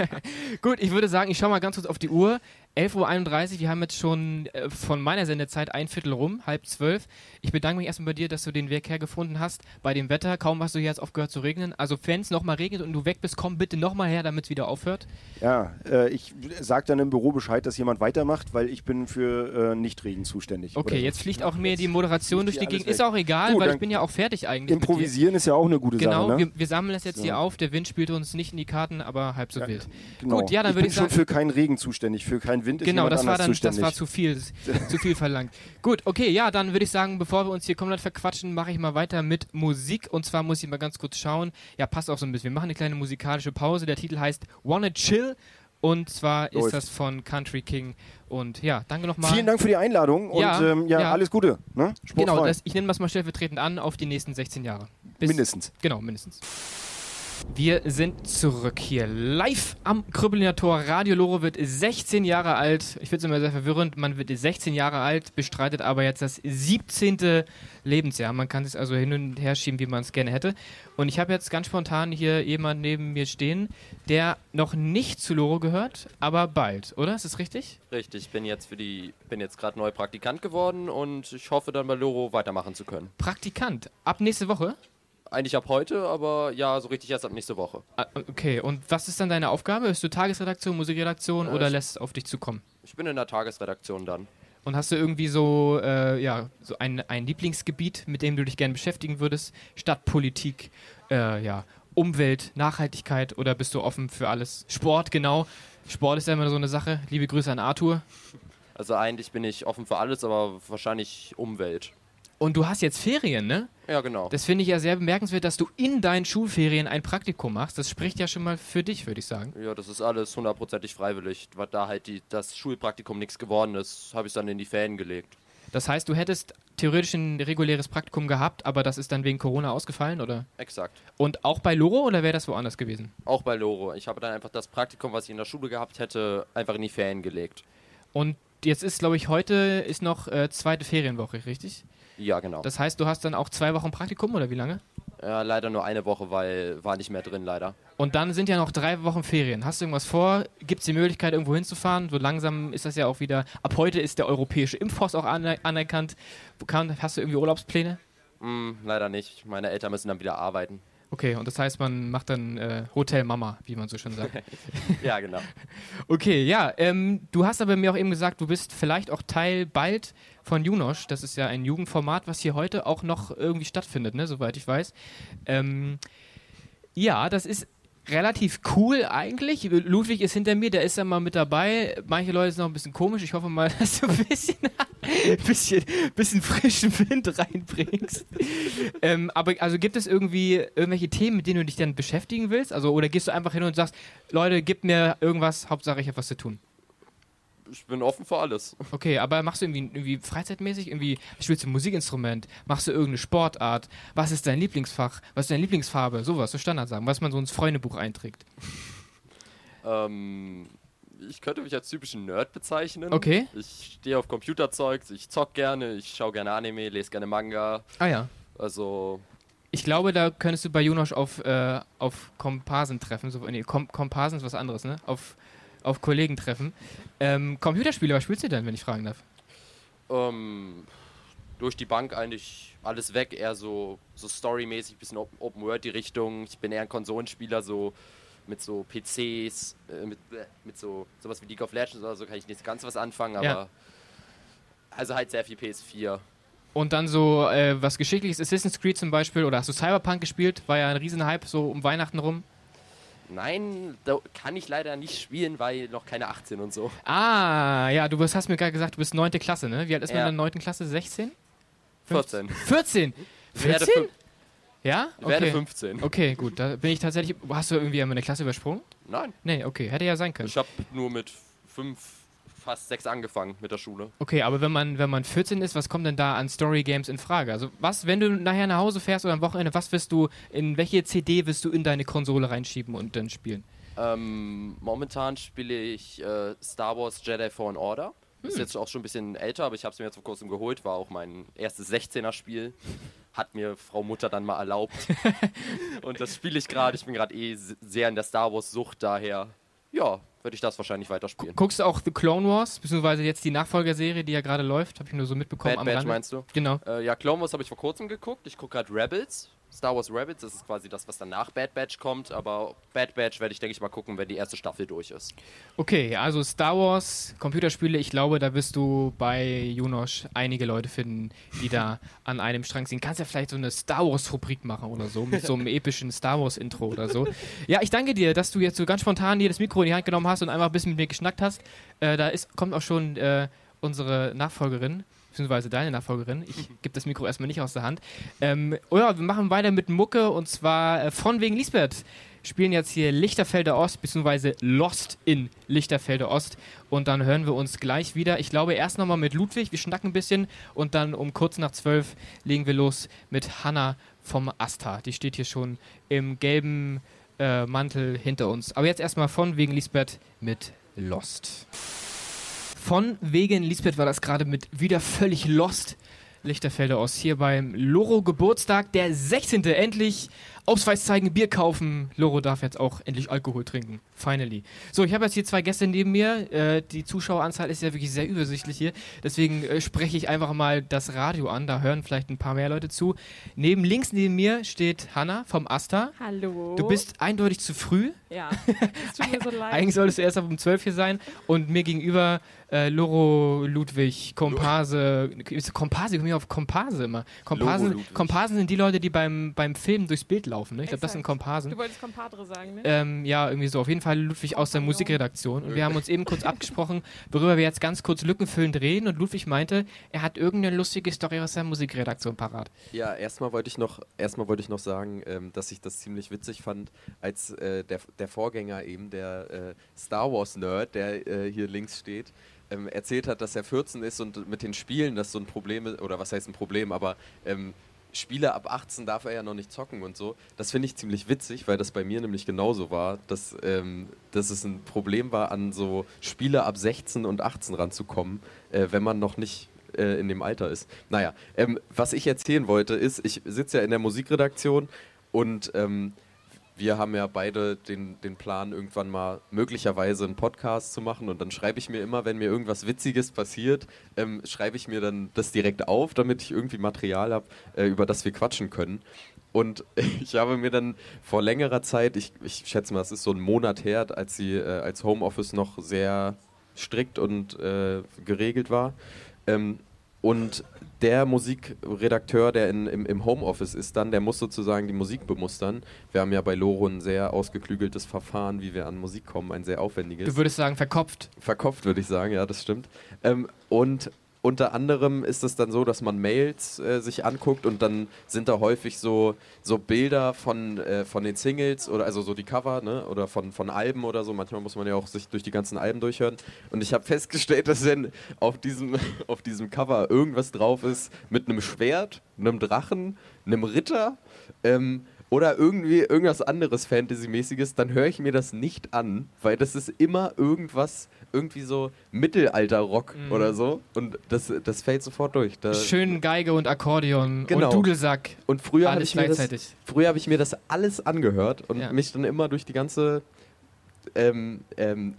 (laughs) Gut, ich würde sagen, ich schaue mal ganz kurz auf die Uhr. 11.31 Uhr, wir haben jetzt schon äh, von meiner Sendezeit ein Viertel rum, halb zwölf. Ich bedanke mich erstmal bei dir, dass du den Weg hergefunden hast. Bei dem Wetter, kaum hast du hier jetzt aufgehört zu regnen. Also es nochmal regnet und du weg bist, komm bitte nochmal her, damit es wieder aufhört. Ja, äh, ich sage dann im Büro Bescheid, dass jemand weitermacht, weil ich bin für äh, Nichtregen zuständig. Okay, jetzt fliegt auch mir die Moderation durch die Gegend. Ist auch egal, Gut, weil ich bin ja auch fertig eigentlich. Improvisieren ist ja auch eine gute genau, Sache. Genau, wir, wir, sammeln das jetzt so. hier auf. Der Wind spielt uns nicht in die Karten, aber halb so ja, wild. Genau. Gut, ja, dann würde ich sagen. Ich bin schon für keinen Regen zuständig, für keinen Wind ist Genau, das war dann, zuständig. das war zu viel, zu viel verlangt. (laughs) Gut, okay, ja, dann würde ich sagen, bevor wir uns hier komplett verquatschen, mache ich mal weiter mit Musik. Und zwar muss ich mal ganz kurz schauen. Ja, passt auch so ein bisschen. Wir machen eine kleine musikalische Pause. Der Titel heißt Wanna Chill. Und zwar Läuft. ist das von Country King. Und ja, danke nochmal. Vielen Dank für die Einladung und ja, ähm, ja, ja. alles Gute. Ne? Genau, das, ich nehme das mal stellvertretend an auf die nächsten 16 Jahre. Bis, mindestens. Genau, mindestens. Wir sind zurück hier live am Krüppelinger Tor. Radio Loro wird 16 Jahre alt. Ich finde es immer sehr verwirrend. Man wird 16 Jahre alt, bestreitet aber jetzt das 17. Lebensjahr. Man kann es also hin und her schieben, wie man es gerne hätte. Und ich habe jetzt ganz spontan hier jemanden neben mir stehen, der noch nicht zu Loro gehört, aber bald, oder? Ist das richtig? Richtig. Ich bin jetzt für die, bin jetzt gerade neu Praktikant geworden und ich hoffe dann bei Loro weitermachen zu können. Praktikant? Ab nächste Woche? Eigentlich ab heute, aber ja, so richtig erst ab nächste Woche. Ah, okay, und was ist dann deine Aufgabe? Bist du Tagesredaktion, Musikredaktion äh, oder lässt es auf dich zukommen? Ich bin in der Tagesredaktion dann. Und hast du irgendwie so, äh, ja, so ein, ein Lieblingsgebiet, mit dem du dich gerne beschäftigen würdest? Stadtpolitik, äh, ja, Umwelt, Nachhaltigkeit oder bist du offen für alles? Sport, genau. Sport ist ja immer so eine Sache. Liebe Grüße an Arthur. Also eigentlich bin ich offen für alles, aber wahrscheinlich Umwelt. Und du hast jetzt Ferien, ne? Ja, genau. Das finde ich ja sehr bemerkenswert, dass du in deinen Schulferien ein Praktikum machst. Das spricht ja schon mal für dich, würde ich sagen. Ja, das ist alles hundertprozentig freiwillig. Weil da halt die, das Schulpraktikum nichts geworden ist, habe ich es dann in die Ferien gelegt. Das heißt, du hättest theoretisch ein reguläres Praktikum gehabt, aber das ist dann wegen Corona ausgefallen, oder? Exakt. Und auch bei Loro oder wäre das woanders gewesen? Auch bei Loro. Ich habe dann einfach das Praktikum, was ich in der Schule gehabt hätte, einfach in die Ferien gelegt. Und jetzt ist, glaube ich, heute ist noch äh, zweite Ferienwoche, richtig? Ja, genau. Das heißt, du hast dann auch zwei Wochen Praktikum oder wie lange? Ja, leider nur eine Woche, weil war nicht mehr drin, leider. Und dann sind ja noch drei Wochen Ferien. Hast du irgendwas vor? Gibt es die Möglichkeit, irgendwo hinzufahren? So langsam ist das ja auch wieder. Ab heute ist der europäische Impfpass auch aner anerkannt. Hast du irgendwie Urlaubspläne? Mm, leider nicht. Meine Eltern müssen dann wieder arbeiten. Okay, und das heißt, man macht dann äh, Hotel Mama, wie man so schön sagt. (laughs) ja, genau. (laughs) okay, ja. Ähm, du hast aber mir auch eben gesagt, du bist vielleicht auch Teil bald von Junosch. Das ist ja ein Jugendformat, was hier heute auch noch irgendwie stattfindet, ne, soweit ich weiß. Ähm, ja, das ist relativ cool eigentlich. Ludwig ist hinter mir, der ist ja mal mit dabei. Manche Leute sind noch ein bisschen komisch. Ich hoffe mal, (laughs) dass du ein bisschen, bisschen, bisschen frischen Wind reinbringst. ähm, aber also gibt es irgendwie irgendwelche Themen, mit denen du dich dann beschäftigen willst? Also oder gehst du einfach hin und sagst, Leute, gib mir irgendwas, Hauptsache ich habe was zu tun? Ich bin offen für alles. Okay, aber machst du irgendwie, irgendwie freizeitmäßig, irgendwie, spielst du ein Musikinstrument, machst du irgendeine Sportart, was ist dein Lieblingsfach, was ist deine Lieblingsfarbe, sowas, so Standard sagen, was man so ins Freundebuch einträgt. ähm, ich könnte mich als typischen Nerd bezeichnen. Okay. Ich stehe auf Computerzeug, ich zock gerne, ich schaue gerne Anime, lese gerne Manga. Ah ja. Also. Ich glaube, da könntest du bei Junosch auf, äh, auf Komparsen treffen. So, nee, Kom Komparsen ist was anderes, ne? Auf auf Kollegen treffen. Ähm, Computerspiele, was spielst du denn, wenn ich fragen darf? Ähm, durch die Bank eigentlich alles weg, eher so, so storymäßig, bisschen Open, Open World die Richtung. Ich bin eher ein Konsolenspieler, so mit so PCs, äh, mit, äh, mit so sowas wie League of Legends oder so kann ich nicht ganz was anfangen, aber Ja. also halt sehr viel PS4. Und dann so äh, was Geschichtliches, Assassin's Creed zum Beispiel, oder hast du Cyberpunk gespielt? War ja ein Riesenhype so um Weihnachten rum. Nein, da kann ich leider nicht spielen, weil noch keine 18 und so. Ah, ja, du hast mir gerade gesagt, du bist 9. Klasse, ne? Wie alt ist man Ja. in der 9. Klasse? 16? 14. 14? Werde, 14? fün- Ja? werde Okay. 15. Okay, gut. Da bin ich tatsächlich. Hast du irgendwie einmal eine Klasse übersprungen? Nein, Nee, okay. Hätte ja sein können. ich habe nur mit 5, fast 6 angefangen mit der Schule. Okay, aber wenn man, wenn man 14 ist, was kommt denn da an Story Games in Frage? Also, was, wenn du nachher nach Hause fährst oder am Wochenende, was wirst du, in welche CD wirst du in deine Konsole reinschieben und dann spielen? Ähm, momentan spiele ich äh, Star Wars Jedi Fallen Order. Hm. Ist jetzt auch schon ein bisschen älter, aber ich habe es mir jetzt vor kurzem geholt. War auch mein erstes 16er-Spiel. Hat mir Frau Mutter dann mal erlaubt. (laughs) Und das spiele ich gerade. Ich bin gerade eh sehr in der Star Wars-Sucht, daher, ja, würde ich das wahrscheinlich weiterspielen. Guckst du auch The Clone Wars, beziehungsweise jetzt die Nachfolgerserie, die ja gerade läuft? Habe ich nur so mitbekommen Bad am Batch Rande. meinst du? Genau. Äh, ja, Clone Wars habe ich vor kurzem geguckt. Ich gucke gerade Rebels. Star Wars Rebels, das ist quasi das, was dann nach Bad Batch kommt. Aber Bad Batch werde ich, denke ich, mal gucken, wenn die erste Staffel durch ist. Okay, also Star Wars, Computerspiele, ich glaube, da wirst du bei Junosch einige Leute finden, die da (laughs) an einem Strang ziehen. Kannst ja vielleicht so eine Star Wars-Rubrik machen oder so, mit so einem (laughs) epischen Star Wars-Intro oder so. Ja, ich danke dir, dass du jetzt so ganz spontan hier das Mikro in die Hand genommen hast und einfach ein bisschen mit mir geschnackt hast. Äh, da ist, kommt auch schon äh, unsere Nachfolgerin, beziehungsweise deine Nachfolgerin. Ich (laughs) gebe das Mikro erstmal nicht aus der Hand. Ähm, oh ja, wir machen weiter mit Mucke und zwar äh, von wegen Lisbeth. Spielen jetzt hier Lichterfelder Ost, beziehungsweise Lost in Lichterfelder Ost. Und dann hören wir uns gleich wieder. Ich glaube, erst nochmal mit Ludwig, wir schnacken ein bisschen. Und dann um kurz nach zwölf legen wir los mit Hanna vom Asta. Die steht hier schon im gelben äh, Mantel hinter uns. Aber jetzt erstmal von wegen Lisbeth mit Lost. Von wegen Lisbeth war das gerade mit wieder völlig Lost. Lichterfelder Ost hier beim Loro Geburtstag, der 16. Endlich Ausweis zeigen, Bier kaufen. Loro darf jetzt auch endlich Alkohol trinken. Finally. So, ich habe jetzt hier zwei Gäste neben mir. Äh, die Zuschaueranzahl ist ja wirklich sehr übersichtlich hier. Deswegen äh, spreche ich einfach mal das Radio an. Da hören vielleicht ein paar mehr Leute zu. Neben links neben mir steht Hanna vom Asta. Hallo. Du bist eindeutig zu früh. Ja, (laughs) es tut mir so leid. Eigentlich solltest du erst ab um 12 hier sein. Und mir gegenüber äh, Loro Ludwig, Komparse. Ist Komparse, ich komme hier auf Komparse immer. Komparsen. Komparsen sind die Leute, die beim, beim Film durchs Bild laufen. Ne? Ich glaube, das sind Exakt. Komparsen. Du wolltest Compadre sagen, ne? Ähm, ja, irgendwie so. Auf jeden Fall Ludwig aus der. Musikredaktion. Und wir haben uns eben kurz (laughs) abgesprochen, worüber wir jetzt ganz kurz lückenfüllend reden. Und Ludwig meinte, er hat irgendeine lustige Story aus der Musikredaktion parat. Ja, erstmal wollte ich noch, erstmal wollte ich noch sagen, ähm, dass ich das ziemlich witzig fand, als äh, der, der Vorgänger eben, der äh, Star Wars Nerd, der äh, hier links steht, ähm, erzählt hat, dass er 14 ist und mit den Spielen das so ein Problem ist, oder was heißt ein Problem, aber ähm, Spiele ab 18 darf er ja noch nicht zocken und so. Das finde ich ziemlich witzig, weil das bei mir nämlich genauso war, dass, ähm, dass es ein Problem war, an so Spiele ab 16 und 18 ranzukommen, äh, wenn man noch nicht äh, in dem Alter ist. Naja, ähm, was ich erzählen wollte, ist, ich sitze ja in der Musikredaktion und ähm, wir haben ja beide den, den Plan, irgendwann mal möglicherweise einen Podcast zu machen. Und dann schreibe ich mir immer, wenn mir irgendwas Witziges passiert, ähm, schreibe ich mir dann das direkt auf, damit ich irgendwie Material habe, äh, über das wir quatschen können. Und (laughs) ich habe mir dann vor längerer Zeit, ich, ich schätze mal, es ist so ein Monat her, als sie äh, als Homeoffice noch sehr strikt und äh, geregelt war. Ähm, und der Musikredakteur, der in, im, im Homeoffice ist dann, der muss sozusagen die Musik bemustern. Wir haben ja bei Loro ein sehr ausgeklügeltes Verfahren, wie wir an Musik kommen, ein sehr aufwendiges. Du würdest sagen, verkopft. Verkopft, würde ich sagen, ja, das stimmt. Ähm, und unter anderem ist es dann so, dass man Mails äh, sich anguckt und dann sind da häufig so, so Bilder von, äh, von den Singles oder also so die Cover, ne? Oder von, von Alben oder so. Manchmal muss man ja auch sich durch die ganzen Alben durchhören. Und ich habe festgestellt, dass wenn auf diesem, (laughs) auf diesem Cover irgendwas drauf ist mit einem Schwert, einem Drachen, einem Ritter, ähm, oder irgendwie irgendwas anderes Fantasy-mäßiges, dann höre ich mir das nicht an, weil das ist immer irgendwas, irgendwie so Mittelalter-Rock Mhm. oder so. Und das, das fällt sofort durch. Da, Schön Geige und Akkordeon Genau. und Dudelsack. und früher habe ich, mir das- früher hab ich mir das alles angehört und Ja. mich dann immer durch die ganze ähm, ähm,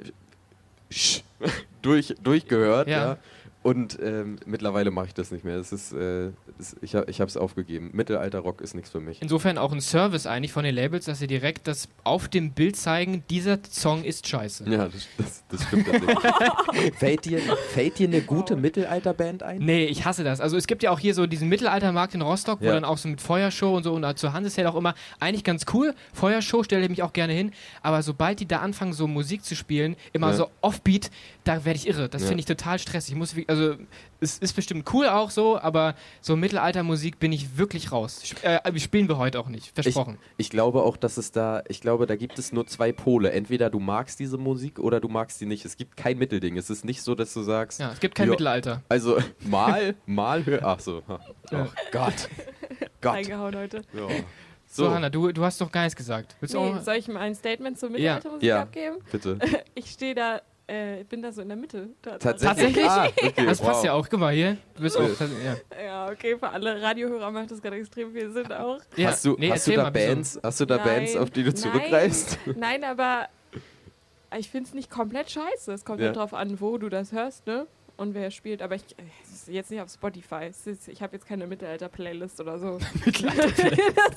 (laughs) durch, durchgehört. Ja. Ja. Und ähm, mittlerweile mache ich das nicht mehr. Es ist, äh, es, ich habe es aufgegeben. Mittelalter-Rock ist nichts für mich. Insofern auch ein Service eigentlich von den Labels, dass sie direkt das auf dem Bild zeigen, dieser Song ist scheiße. Ja, das, das, das stimmt tatsächlich. (laughs) fällt, dir, fällt dir eine gute Mittelalterband ein? Nee, ich hasse das. Also es gibt ja auch hier so diesen Mittelaltermarkt in Rostock, wo Ja. dann auch so mit Feuershow und so und zur Hanseshell auch immer eigentlich ganz cool. Feuershow stelle ich mich auch gerne hin, aber sobald die da anfangen, so Musik zu spielen, immer Ja. so Offbeat, da werde ich irre. Das Ja. finde ich total stressig. Ich muss, wie- also es ist bestimmt cool auch so, aber so Mittelaltermusik bin ich wirklich raus. Sp äh, spielen wir heute auch nicht, versprochen. Ich glaube auch, dass es da, ich glaube, da gibt es nur zwei Pole. Entweder du magst diese Musik oder du magst sie nicht. Es gibt kein Mittelding. Es ist nicht so, dass du sagst, ja, es gibt kein Ja. Mittelalter. also (laughs) mal, mal hör. Ach so. ha. Oh Ja. Gott. Gott. Reingehauen heute. Ja. So, Hanna, du, du hast doch gar nichts gesagt. Willst du Nee, auch? soll ich mal ein Statement zur. Mittelaltermusik Ja. abgeben? bitte. (laughs) Ich stehe da, äh, bin da so in der Mitte. Tatsächlich? Ah, okay, Das passt wow. ja auch. Guck mal hier. Du bist auch. Ja. Ja, okay, für alle Radiohörer macht das gerade extrem viel Sinn auch. Ja, Hast du, nee, hast du da? Bands, hast du da Bands, Nein, auf die du nein. zurückgreifst? (laughs) Nein, aber ich finde es nicht komplett scheiße. Es kommt Ja. ja. drauf an, wo du das hörst, ne? Und wer spielt. Aber ich äh, ist jetzt nicht auf Spotify. Ist, ich habe jetzt keine Mittelalter-Playlist oder so. (laughs) das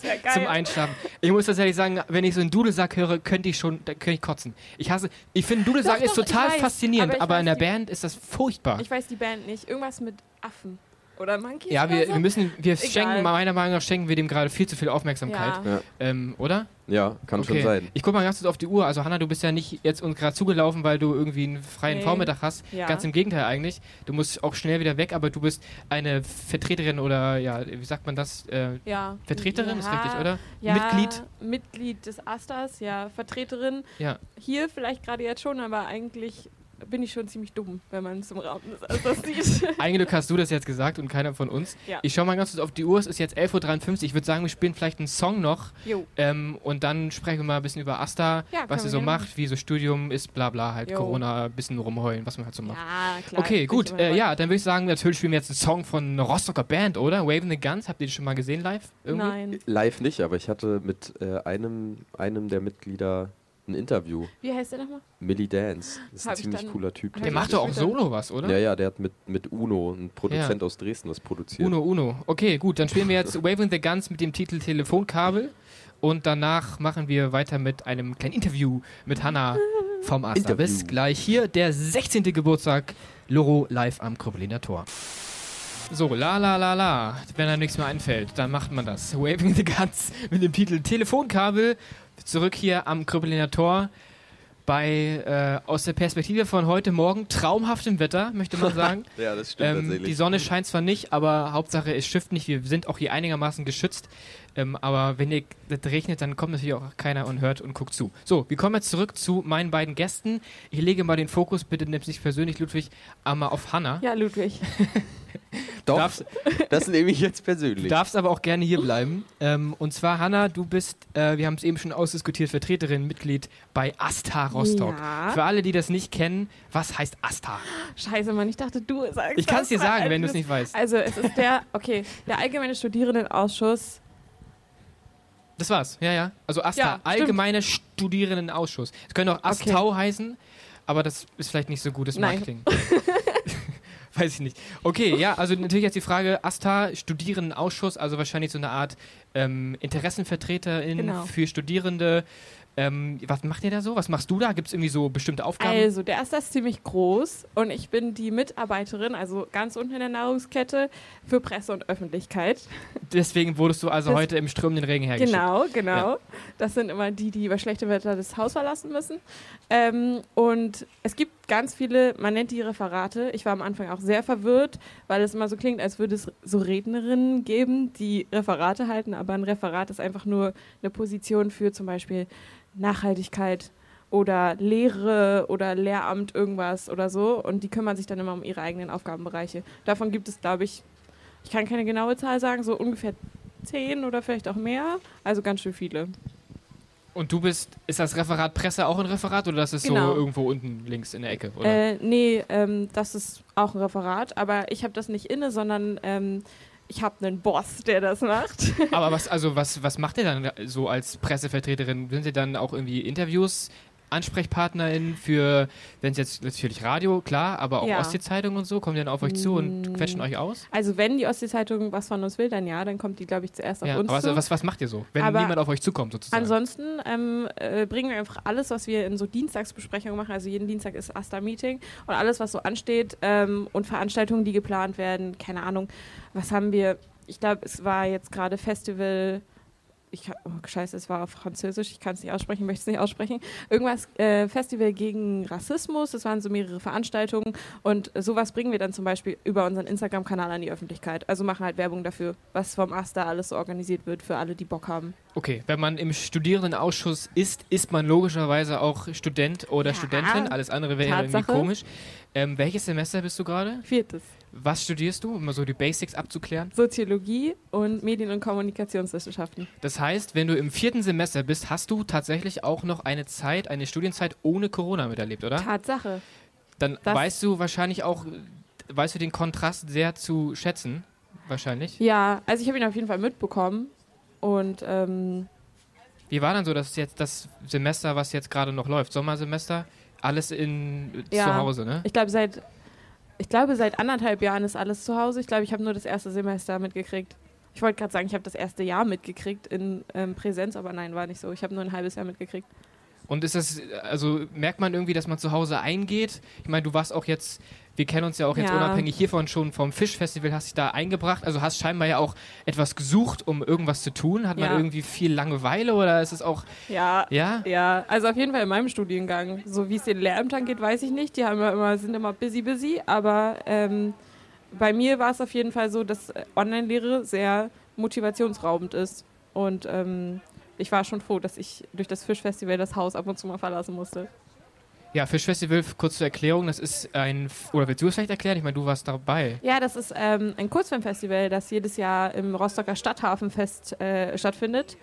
wäre geil. Zum Einschlafen. Ich muss tatsächlich sagen, wenn ich so einen Dudelsack höre, könnte ich schon, da könnte ich kotzen. Ich hasse, ich finde Dudelsack Doch, ist doch, ich total weiß, faszinierend, aber aber, in der Band ist das furchtbar. Ich weiß die Band nicht. Irgendwas mit Affen. Oder Monkeys Ja, wir, so? wir müssen, wir Egal. schenken, meiner Meinung nach schenken wir dem gerade viel zu viel Aufmerksamkeit. Ja. Ja. Ähm, oder? Ja, kann schon sein. Ich guck mal ganz kurz auf die Uhr. Also Hanna, du bist ja nicht jetzt uns gerade zugelaufen, weil du irgendwie einen freien Nee. Vormittag hast. Ja. Ganz im Gegenteil eigentlich. Du musst auch schnell wieder weg, aber du bist eine Vertreterin oder ja, wie sagt man das? Äh, Ja. Vertreterin ja, ist richtig, oder? Ja, Mitglied? Mitglied des Asters, ja. Vertreterin. Ja. Hier vielleicht gerade jetzt schon, aber eigentlich bin ich schon ziemlich dumm, wenn man zum Raum des Asters sieht. (laughs) Ein Glück hast du das jetzt gesagt und keiner von uns. Ja. Ich schau mal ganz kurz auf die Uhr. Es ist jetzt 11.53 Uhr. Ich würde sagen, wir spielen vielleicht einen Song noch. Jo. Ähm, und dann sprechen wir mal ein bisschen über Asta, Ja, was sie so macht, wie so Studium ist, bla bla, halt Jo. Corona, ein bisschen rumheulen, was man halt so macht. Ja, klar. Okay, gut. Äh, ja, dann würde ich sagen, natürlich spielen wir jetzt einen Song von einer Rostocker Band, oder? Waving the Guns. Habt ihr die schon mal gesehen live? Irgendwie? Nein. Live nicht, aber ich hatte mit äh, einem, einem der Mitglieder ein Interview. Wie heißt der nochmal? Millie Dance. Das ist ein Hab ziemlich cooler Typ. Der macht doch auch Solo was, oder? Ja, ja, der hat mit, mit Uno, ein Produzent aus Dresden, das produziert. Uno, Uno. Okay, gut. Dann spielen wir jetzt (laughs) Waving the Guns mit dem Titel Telefonkabel. Und danach machen wir weiter mit einem kleinen Interview mit Hanna vom Asta. Interview. Bis gleich hier, der 16. Geburtstag, Loro live am Kröpeliner Tor. So, la la la la. Wenn einem nichts mehr einfällt, dann macht man das. Waving the Guns mit dem Titel Telefonkabel. Zurück hier am Kröpeliner Tor. Bei, äh, aus der Perspektive von heute Morgen, traumhaftem Wetter, möchte man (laughs) sagen. Ja, das stimmt Ähm, tatsächlich. die Sonne scheint zwar nicht, aber Hauptsache es schifft nicht. Wir sind auch hier einigermaßen geschützt. Ähm, aber wenn ihr das regnet, dann kommt natürlich auch keiner und hört und guckt zu. So, wir kommen jetzt zurück zu meinen beiden Gästen. Ich lege mal den Fokus, bitte nimm nicht persönlich, Ludwig, einmal auf Hanna. Ja, Ludwig. (laughs) Doch, darfst- das nehme ich jetzt persönlich. Du darfst aber auch gerne hier bleiben. Ähm, und zwar, Hanna, du bist, äh, wir haben es eben schon ausdiskutiert, Vertreterin, Mitglied bei Asta Rostock. Ja. Für alle, die das nicht kennen, was heißt Asta? Scheiße, Mann, ich dachte, du sagst Ich kann es dir sagen, wenn du es nicht weißt. Also, es ist der, okay, der Allgemeine Studierendenausschuss. Das war's, ja, ja. Also ASTA, Ja, stimmt. Allgemeine Studierendenausschuss. Es könnte auch ASTAU heißen, aber das ist vielleicht nicht so gutes. Marketing. (laughs) Weiß ich nicht. Okay, ja, also natürlich jetzt die Frage, ASTA, Studierendenausschuss, also wahrscheinlich so eine Art ähm, Interessenvertreterin Genau. für Studierende. Ähm, was macht ihr da so? Was machst du da? Gibt es irgendwie so bestimmte Aufgaben? Also, der ist das ziemlich groß und ich bin die Mitarbeiterin, also ganz unten in der Nahrungskette, für Presse und Öffentlichkeit. (laughs) Deswegen wurdest du also Das- heute im strömenden Regen hergeschickt. Genau, genau. Ja. Das sind immer die, die bei schlechtem Wetter das Haus verlassen müssen. Ähm, und es gibt ganz viele, man nennt die Referate. Ich war am Anfang auch sehr verwirrt, weil es immer so klingt, als würde es so Rednerinnen geben, die Referate halten. Aber ein Referat ist einfach nur eine Position für zum Beispiel Nachhaltigkeit oder Lehre oder Lehramt irgendwas oder so. Und die kümmern sich dann immer um ihre eigenen Aufgabenbereiche. Davon gibt es, glaube ich, ich kann keine genaue Zahl sagen, so ungefähr zehn oder vielleicht auch mehr. Also ganz schön viele. Und du bist, ist das Referat Presse auch ein Referat oder das ist Genau. so irgendwo unten links in der Ecke? Oder? Äh, nee, ähm, das ist auch ein Referat, aber ich habe das nicht inne, sondern ähm, ich habe einen Boss, der das macht. Aber was, also was, was macht ihr dann so als Pressevertreterin? Sind Sie dann auch irgendwie Interviews Ansprechpartnerin für, wenn es jetzt natürlich Radio, klar, aber auch Ja. Ostsee-Zeitung und so, kommen die dann auf euch zu und Mm. quetschen euch aus? Also wenn die Ostsee-Zeitung was von uns will, dann ja, dann kommt die, glaube ich, zuerst auf Ja, uns aber zu. was, was, was macht ihr so, wenn Aber niemand auf euch zukommt sozusagen? Ansonsten ähm, äh, bringen wir einfach alles, was wir in so Dienstagsbesprechungen machen. Also jeden Dienstag ist Asta-Meeting und alles, was so ansteht ähm, und Veranstaltungen, die geplant werden. Keine Ahnung, was haben wir? Ich glaube, es war jetzt gerade Festival. Ich, oh, scheiße, es war auf Französisch, ich kann es nicht aussprechen, möchte es nicht aussprechen. Irgendwas, äh, Festival gegen Rassismus, es waren so mehrere Veranstaltungen und sowas bringen wir dann zum Beispiel über unseren Instagram-Kanal an die Öffentlichkeit. Also machen halt Werbung dafür, was vom Asta alles so organisiert wird für alle, die Bock haben. Okay, wenn man im Studierendenausschuss ist, ist man logischerweise auch Student oder Ja, Studentin. Alles andere wäre irgendwie komisch. Ähm, welches Semester bist du gerade? Viertes. Was studierst du, um mal so die Basics abzuklären? Soziologie und Medien- und Kommunikationswissenschaften. Das heißt, wenn du im vierten Semester bist, hast du tatsächlich auch noch eine Zeit, eine Studienzeit ohne Corona miterlebt, oder? Tatsache. Dann Das- weißt du wahrscheinlich auch, weißt du den Kontrast sehr zu schätzen, wahrscheinlich. Ja, also ich habe ihn auf jeden Fall mitbekommen. Und ähm, Wie war dann so das jetzt das Semester, was jetzt gerade noch läuft? Sommersemester? Alles in Ja. zu Hause, ne? ich glaube, seit ich glaube, seit anderthalb Jahren ist alles zu Hause. Ich glaube, ich habe nur das erste Semester mitgekriegt. Ich wollte gerade sagen, ich habe das erste Jahr mitgekriegt in ähm, Präsenz, aber nein, war nicht so. Ich habe nur ein halbes Jahr mitgekriegt. Und ist das, also merkt man irgendwie, dass man zu Hause eingeht? Ich meine, du warst auch jetzt, wir kennen uns ja auch jetzt Ja. unabhängig hiervon schon vom Fischfestival, hast dich da eingebracht. Also hast scheinbar ja auch etwas gesucht, um irgendwas zu tun. Hat man Ja. irgendwie viel Langeweile oder ist es auch, Ja, ja? Ja, also auf jeden Fall in meinem Studiengang. So wie es den Lehrämtern geht, weiß ich nicht. Die haben ja immer, sind immer busy, busy. Aber ähm, bei mir war es auf jeden Fall so, dass Online-Lehre sehr motivationsraubend ist. Und ähm, ich war schon froh, dass ich durch das Fischfestival das Haus ab und zu mal verlassen musste. Ja, Fischfestival, kurz zur Erklärung, das ist ein, oder willst du es vielleicht erklären? Ich meine, du warst dabei. Ja, das ist ähm, ein Kurzfilmfestival, das jedes Jahr im Rostocker Stadthafenfest äh, stattfindet.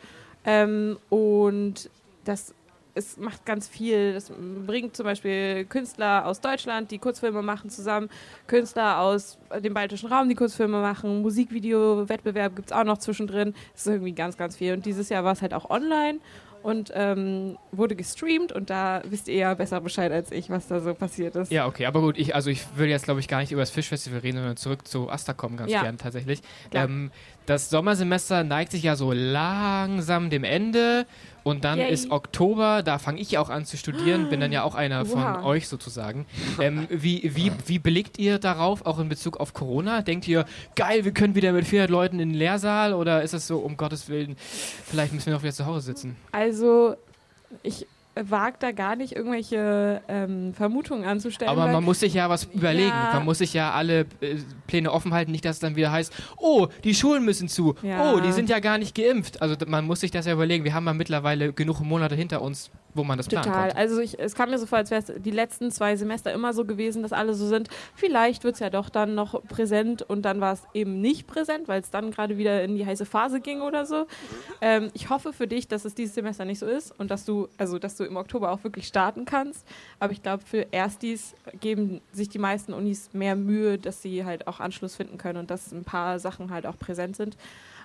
Ähm, und das es macht ganz viel. Das bringt zum Beispiel Künstler aus Deutschland, die Kurzfilme machen, zusammen. Künstler aus dem baltischen Raum, die Kurzfilme machen. Musikvideo-Wettbewerb gibt es auch noch zwischendrin. Das ist irgendwie ganz, ganz viel. Und dieses Jahr war es halt auch online und ähm, wurde gestreamt. Und da wisst ihr ja besser Bescheid als ich, was da so passiert ist. Ja, okay, aber gut, ich, also ich will jetzt, glaube ich, gar nicht über das Fischfestival reden, sondern zurück zu Asta kommen ganz Ja. gern tatsächlich. Ähm, das Sommersemester neigt sich ja so langsam dem Ende und dann Yay. ist Oktober, da fange ich auch an zu studieren, bin dann ja auch einer von euch sozusagen. Ähm, wie, wie, wie blickt ihr darauf, auch in Bezug auf Corona? Denkt ihr, geil, wir können wieder mit 400 Leuten in den Lehrsaal oder ist es so, um Gottes Willen, vielleicht müssen wir noch wieder zu Hause sitzen? Also, ich wage da gar nicht irgendwelche ähm, Vermutungen anzustellen. Aber man muss sich ja was überlegen. Ja. Man muss sich ja alle äh, Pläne offen halten, nicht, dass es dann wieder heißt, oh, die Schulen müssen zu. Ja. Oh, die sind ja gar nicht geimpft. Also man muss sich das ja überlegen. Wir haben ja mittlerweile genug Monate hinter uns, wo man das planen Total. konnte. Also ich, es kam mir so vor, als wäre es die letzten zwei Semester immer so gewesen, dass alle so sind, vielleicht wird es ja doch dann noch präsent und dann war es eben nicht präsent, weil es dann gerade wieder in die heiße Phase ging oder so. Ähm, ich hoffe für dich, dass es dieses Semester nicht so ist und dass du, also dass du im Oktober auch wirklich starten kannst. Aber ich glaube, für Erstis geben sich die meisten Unis mehr Mühe, dass sie halt auch Anschluss finden können und dass ein paar Sachen halt auch präsent sind.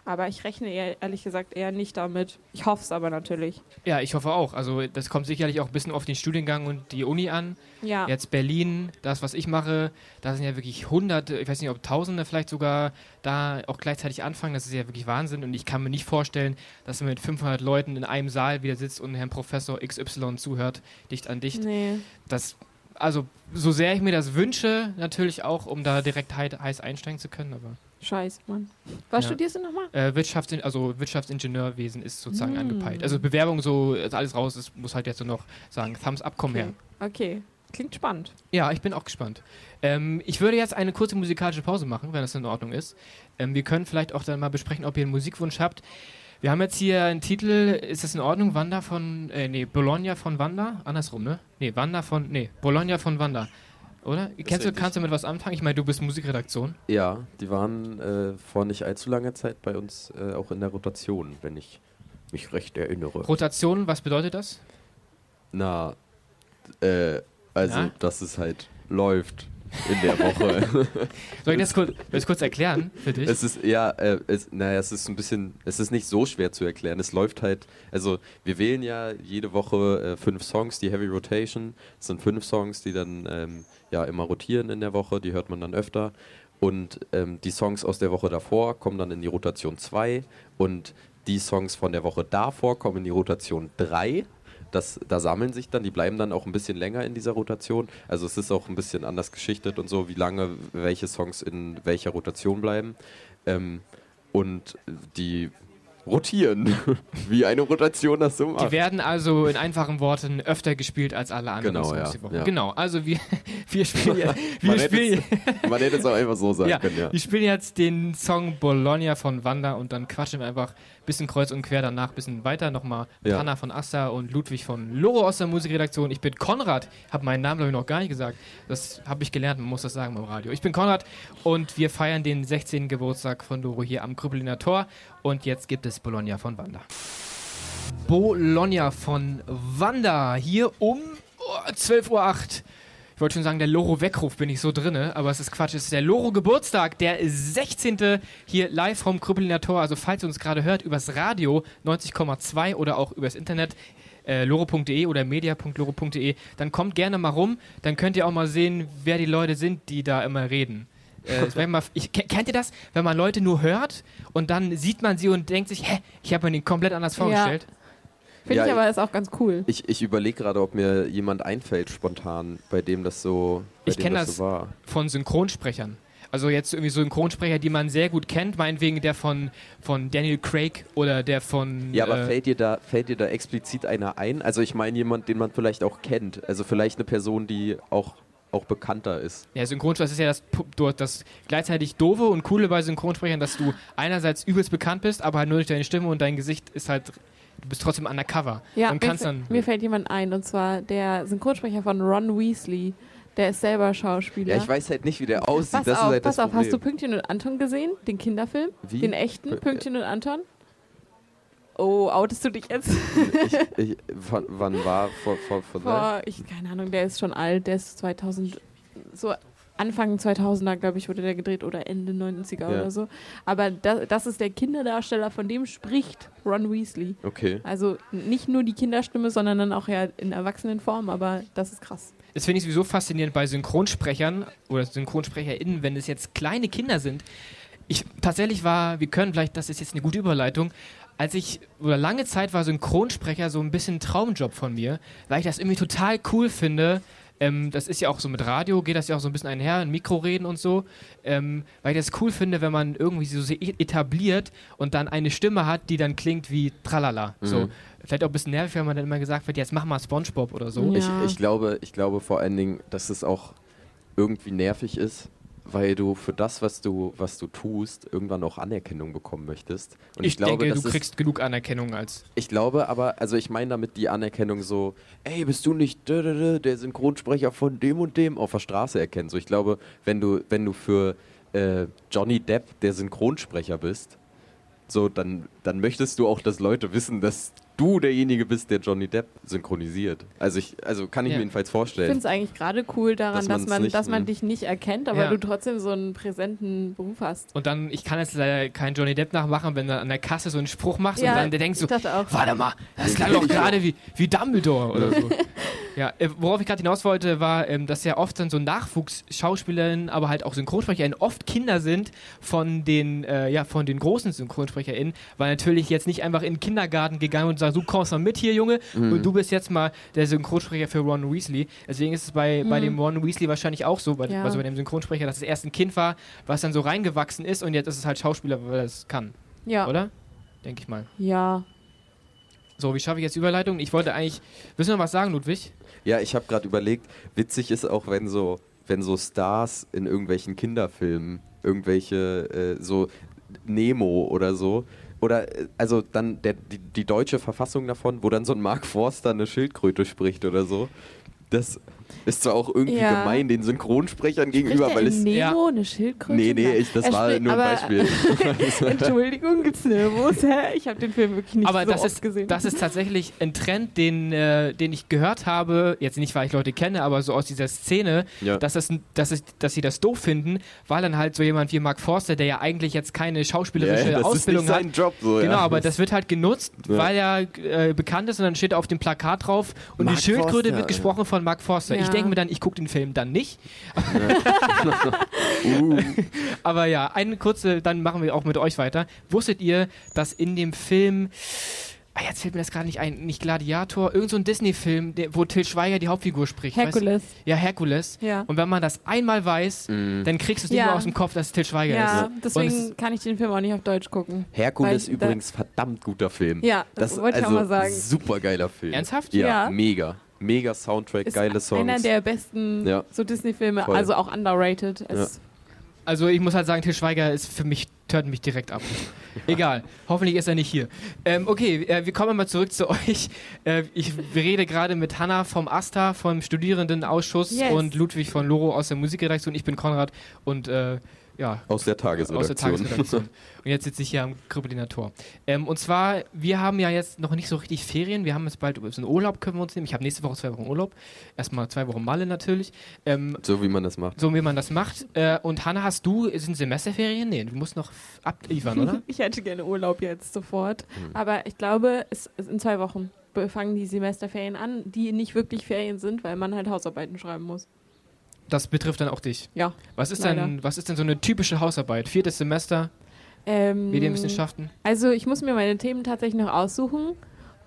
Aber ich rechne eher, ehrlich gesagt eher nicht damit. Ich hoffe es aber natürlich. Ja, ich hoffe auch. Also das kommt sicherlich auch ein bisschen auf den Studiengang und die Uni an. Ja. Jetzt Berlin, das, was ich mache, da sind ja wirklich hunderte, ich weiß nicht, ob tausende vielleicht sogar da auch gleichzeitig anfangen. Das ist ja wirklich Wahnsinn. Und ich kann mir nicht vorstellen, dass man mit 500 Leuten in einem Saal wieder sitzt und Herrn Professor XY zuhört, dicht an dicht. Nee. das, also so sehr ich mir das wünsche, natürlich auch, um da direkt hei- heiß einsteigen zu können, aber Scheiße, Mann. Was Ja. studierst du nochmal? äh, Wirtschafts also Wirtschaftsingenieurwesen ist sozusagen Mm. angepeilt. Also Bewerbung so, ist alles raus, es muss halt jetzt nur noch sagen, Thumbs up, komm her. Okay. Klingt spannend. Ja, ich bin auch gespannt. Ähm, ich würde jetzt eine kurze musikalische Pause machen, wenn das in Ordnung ist. Ähm, wir können vielleicht auch dann mal besprechen, ob ihr einen Musikwunsch habt. Wir haben jetzt hier einen Titel, ist das in Ordnung? Wanda von, äh, nee, Bologna von Wanda? Andersrum, ne? Nee, Wanda von, nee, Bologna von Wanda. Oder? Kennst du, kannst du mit was anfangen? Ich meine, du bist Musikredaktion. Ja, die waren äh, vor nicht allzu langer Zeit bei uns äh, auch in der Rotation, wenn ich mich recht erinnere. Rotation, was bedeutet das? Na, äh, also, Na? dass es halt läuft. In der Woche. (laughs) Soll ich das kurz, das kurz erklären für dich? Es ist ja, äh, es, naja, es ist ein bisschen, es ist nicht so schwer zu erklären. Es läuft halt, also wir wählen ja jede Woche äh, fünf Songs, die Heavy Rotation. Das sind fünf Songs, die dann ähm, ja immer rotieren in der Woche, die hört man dann öfter. Und ähm, die Songs aus der Woche davor kommen dann in die Rotation 2 und die Songs von der Woche davor kommen in die Rotation 3 das, da sammeln sich dann, die bleiben dann auch ein bisschen länger in dieser Rotation. Also es ist auch ein bisschen anders geschichtet und so, wie lange welche Songs in welcher Rotation bleiben. Ähm, und die rotieren, (laughs) wie eine Rotation das so macht. Die werden also in einfachen Worten öfter gespielt als alle anderen Genau, Songs ja, die Woche. ja. Genau, also wir, (laughs) wir spielen, ja- wir man, hätte spielen, es, man hätte es auch einfach so sagen ja, können, ja. wir spielen jetzt den Song Bologna von Wanda und dann quatschen wir einfach ein bisschen kreuz und quer danach ein bisschen weiter. Nochmal Ja. Hanna von Asta und Ludwig von Loro aus der Musikredaktion. Ich bin Konrad, habe meinen Namen glaube ich noch gar nicht gesagt. Das habe ich gelernt, man muss das sagen beim Radio. Ich bin Konrad und wir feiern den 16. Geburtstag von Loro hier am Krüppeliner Tor und jetzt gibt es Bologna von Wanda. Bologna von Wanda hier um oh, 12.08 Uhr. Ich wollte schon sagen, der Loro-Weckruf bin ich so drinne, aber es ist Quatsch. Es ist der Loro-Geburtstag, der 16. hier live vom Krüppeliner Tor. Also falls ihr uns gerade hört, übers Radio 90,2 oder auch übers Internet äh, loro.de oder media.loro.de, dann kommt gerne mal rum. Dann könnt ihr auch mal sehen, wer die Leute sind, die da immer reden. Äh, mal, ich, ke- kennt ihr das, wenn man Leute nur hört und dann sieht man sie und denkt sich, hä, ich habe mir den komplett anders vorgestellt? Finde Ja, ich aber ist auch ganz cool. Ich, ich überlege gerade, ob mir jemand einfällt spontan, bei dem das so, bei Ich dem kenn das das. so war. von Synchronsprechern. Also jetzt irgendwie Synchronsprecher, die man sehr gut kennt, meinetwegen der von, von Daniel Craig oder der von... Ja, aber äh, fällt dir da fällt dir da explizit einer ein? Also ich meine jemand, den man vielleicht auch kennt. Also vielleicht eine Person, die auch auch bekannter ist. Ja, Synchronsprecher, das ist ja das, das gleichzeitig doofe und coole bei Synchronsprechern, dass du einerseits übelst bekannt bist, aber halt nur durch deine Stimme und dein Gesicht ist halt, du bist trotzdem undercover. Ja, mir, dann, mir fällt jemand ein, und zwar der Synchronsprecher von Ron Weasley. Der ist selber Schauspieler. Ja, ich weiß halt nicht, wie der aussieht. Pass das auf, ist halt pass das auf, hast du. Pünktchen und Anton gesehen? Den Kinderfilm? Wie? Den echten Äh, Pünktchen und Anton? Oh, outest du dich jetzt? ich, ich, wann, wann war vor, vor, vor, Vor, ich, keine Ahnung, der ist schon alt, der ist 2000, so Anfang 2000er, glaube ich, wurde der gedreht oder Ende 90er Ja. oder so. Aber das, das ist der Kinderdarsteller, von dem spricht Ron Weasley. Okay. Also nicht nur die Kinderstimme, sondern dann auch ja in Erwachsenenform, aber das ist krass. Das finde ich sowieso faszinierend bei Synchronsprechern oder SynchronsprecherInnen, wenn es jetzt kleine Kinder sind. Ich tatsächlich war, wir können vielleicht, das ist jetzt eine gute Überleitung, als ich, oder lange Zeit war Synchronsprecher so ein bisschen ein Traumjob von mir, weil ich das irgendwie total cool finde. Ähm, das ist ja auch so mit Radio, geht das ja auch so ein bisschen einher, ein Mikro reden und so. Ähm, weil ich das cool finde, wenn man irgendwie so se- etabliert und dann eine Stimme hat, die dann klingt wie Tralala. So. Mhm. Vielleicht auch ein bisschen nervig, wenn man dann immer gesagt wird, jetzt mach mal Spongebob oder so. Ja. Ich, ich, glaube, ich glaube vor allen Dingen, dass es auch irgendwie nervig ist, weil du für das, was du, was du tust, irgendwann auch Anerkennung bekommen möchtest. Und ich, glaube, denke, du ist- kriegst genug Anerkennung als. Ich glaube aber, also ich meine damit die Anerkennung so, ey, bist du nicht der Synchronsprecher von dem und dem auf der Straße erkennen? So, ich glaube, wenn du, wenn du für äh, Johnny Depp der Synchronsprecher bist, so, dann, dann möchtest du auch, dass Leute wissen, dass du derjenige bist, der Johnny Depp synchronisiert. Also ich, also kann ich Ja. mir jedenfalls Ich vorstellen. finde es eigentlich gerade cool daran, Dass dass, man, nicht, dass man dich nicht erkennt, aber Ja. du trotzdem so einen präsenten Beruf hast. Und dann, ich kann jetzt leider keinen Johnny Depp nachmachen, wenn du an der Kasse so einen Spruch machst Ja, und dann der denkst so, ich dachte auch. warte mal, das klang doch gerade wie, wie Dumbledore oder so. (laughs) ja, äh, worauf ich gerade hinaus wollte, war, ähm, dass ja oft dann so Nachwuchsschauspielerinnen, aber halt auch SynchronsprecherInnen oft Kinder sind von den, äh, ja, von den großen SynchronsprecherInnen, weil natürlich jetzt nicht einfach in den Kindergarten gegangen und sagen, du kommst mal mit hier, Junge, Mhm. und du bist jetzt mal der Synchronsprecher für Ron Weasley. Deswegen ist es bei, bei Mhm. dem Ron Weasley wahrscheinlich auch so, bei, Ja. also bei dem Synchronsprecher, dass es erst ein Kind war, was dann so reingewachsen ist und jetzt ist es halt Schauspieler, weil er es kann, Ja. oder? Denke ich mal. Ja. So, wie schaffe ich jetzt Überleitung? Ich wollte eigentlich. Willst du noch was sagen, Ludwig? Ja, ich habe gerade überlegt, witzig ist auch, wenn so, wenn so Stars in irgendwelchen Kinderfilmen, irgendwelche äh, so Nemo oder so, oder äh, also dann der, die, die deutsche Verfassung davon, wo dann so ein Mark Forster eine Schildkröte spricht oder so. Das, Ist zwar auch irgendwie Ja. gemein den Synchronsprechern Spricht gegenüber, weil in es. Nemo eine Schildkröte? Nee, nee, ich, das Er war nur ein Beispiel. (laughs) Entschuldigung, gibt's Nemos? Hä? Ich habe den Film wirklich nicht Aber so das, oft ist, gesehen. das ist tatsächlich ein Trend, den, äh, den ich gehört habe, jetzt nicht, weil ich Leute kenne, aber so aus dieser Szene, Ja. dass, das, dass, es, dass sie das doof finden, weil dann halt so jemand wie Mark Forster, der ja eigentlich jetzt keine schauspielerische Ja, das Ausbildung ist nicht hat, sein Job so. Genau, ja. aber das wird halt genutzt, Ja. weil er äh, bekannt ist und dann steht auf dem Plakat drauf und Mark die Schildkröte Forster, wird ja. gesprochen von Mark Forster. Ich Ja. denke mir dann, ich gucke den Film dann nicht. (laughs) Uh, Aber ja, eine kurze, dann machen wir auch mit euch weiter. Wusstet ihr, dass in dem Film, ah, jetzt fällt mir das gerade nicht ein, nicht Gladiator, irgend so ein Disney-Film, wo Till Schweiger die Hauptfigur spricht. weißt? Herkules. Ja, Herkules. Ja. Und wenn man das einmal weiß, mh. dann kriegst du es nicht Ja. mehr aus dem Kopf, dass es Till Schweiger Ja, ist. Und deswegen es- kann ich den Film auch nicht auf Deutsch gucken. Herkules übrigens verdammt guter Film. Ja, das, wollte ich auch mal sagen. Super geiler Film. Ernsthaft? Ja, Ja. mega. Mega Soundtrack, Ist geile Songs. einer der besten Ja. so Disney-Filme, also auch underrated. Es Also ich muss halt sagen, Til Schweiger ist für mich, hört mich direkt ab. (laughs) Egal, hoffentlich ist er nicht hier. Ähm, okay, äh, wir kommen mal zurück zu (laughs) euch. Äh, ich rede gerade mit Hanna vom AStA, vom Studierendenausschuss Yes. und Ludwig von Loro aus der Musikredaktion. Ich bin Konrad und äh, ja, Aus der aus der Tagesredaktion. Tagesredaktion. und jetzt sitze ich hier am Kribbeliner Tor. Ähm, und zwar, wir haben ja jetzt noch nicht so richtig Ferien. Wir haben jetzt bald so einen Urlaub, können wir uns nehmen. Ich habe nächste Woche zwei Wochen Urlaub. Erstmal zwei Wochen Malle natürlich. Ähm, so wie man das macht. so wie man das macht. Äh, und Hanna, hast du, sind Semesterferien? Nee, du musst noch abliefern, oder? (laughs) Ich hätte gerne Urlaub jetzt sofort. Hm. Aber ich glaube, es ist in zwei Wochen fangen die Semesterferien an, die nicht wirklich Ferien sind, weil man halt Hausarbeiten schreiben muss. Das betrifft dann auch dich. Ja. Was ist, Leider. denn, was ist denn so eine typische Hausarbeit? Viertes Semester, Ähm, Medienwissenschaften? Also ich muss mir meine Themen tatsächlich noch aussuchen.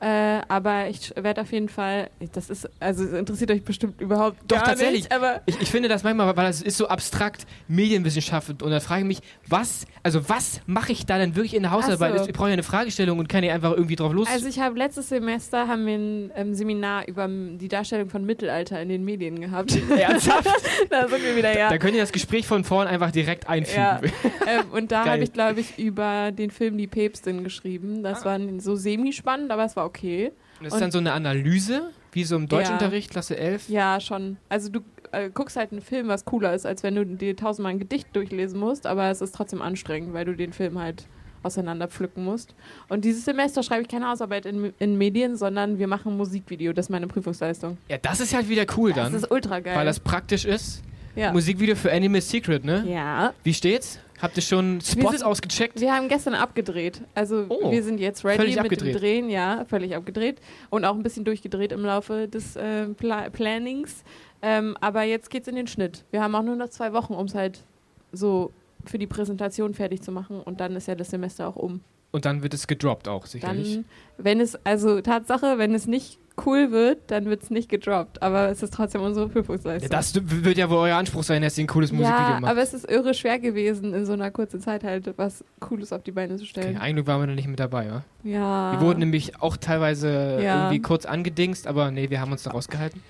Äh, aber ich werde auf jeden Fall, das ist, also es interessiert euch bestimmt überhaupt Doch, gar tatsächlich. nicht, aber Ich, ich finde das manchmal, weil das ist so abstrakt, Medienwissenschaften. Und dann frage ich mich, was, also was mache ich da denn wirklich in der Hausarbeit? So. Ich brauche ja eine Fragestellung und kann ja einfach irgendwie drauf los. Also ich habe letztes Semester haben wir ein ähm, Seminar über m, die Darstellung von Mittelalter in den Medien gehabt. (laughs) Ernsthaft? (laughs) da sind wir wieder, ja. Da könnt ihr das Gespräch von vorn einfach direkt einfügen. Ja. (laughs) ähm, und da habe ich, glaube ich, über den Film Die Päpstin geschrieben. Ah. Das war so semi-spannend, aber es war okay. Und das ist dann so eine Analyse, wie so im Deutschunterricht, Klasse 11. Ja, schon. Also du äh, guckst halt einen Film, was cooler ist, als wenn du dir tausendmal ein Gedicht durchlesen musst, aber es ist trotzdem anstrengend, weil du den Film halt auseinander pflücken musst. Und dieses Semester schreibe ich keine Hausarbeit in, in Medien, sondern wir machen ein Musikvideo. Das ist meine Prüfungsleistung. Ja, das ist halt wieder cool Das dann, ist ultra geil. weil das praktisch ist. ja. Musikvideo für Animal Secret, ne? ja. Wie steht's? Habt ihr schon Spots sind- ausgecheckt? Wir haben gestern abgedreht. Also Oh. wir sind jetzt ready Völlig mit abgedreht. dem Drehen, ja, völlig abgedreht. Und auch ein bisschen durchgedreht im Laufe des äh, Pla Plannings. Ähm, aber jetzt geht's in den Schnitt. Wir haben auch nur noch zwei Wochen, um es halt so für die Präsentation fertig zu machen. Und dann ist ja das Semester auch um. Und dann wird es gedroppt auch, sicherlich. Dann, wenn es, also Tatsache, wenn es nicht cool wird, dann wird es nicht gedroppt. Aber es ist trotzdem unsere ja, Prüfungsleistung. das wird ja wohl euer Anspruch sein, dass ihr ein cooles Musikvideo ja, macht. aber es ist irre schwer gewesen, in so einer kurzen Zeit halt was Cooles auf die Beine zu Okay, stellen. ein Glück waren wir da nicht mit dabei, wa? Ja. Wir wurden nämlich auch teilweise Ja. irgendwie kurz angedingst, aber nee, wir haben uns da rausgehalten.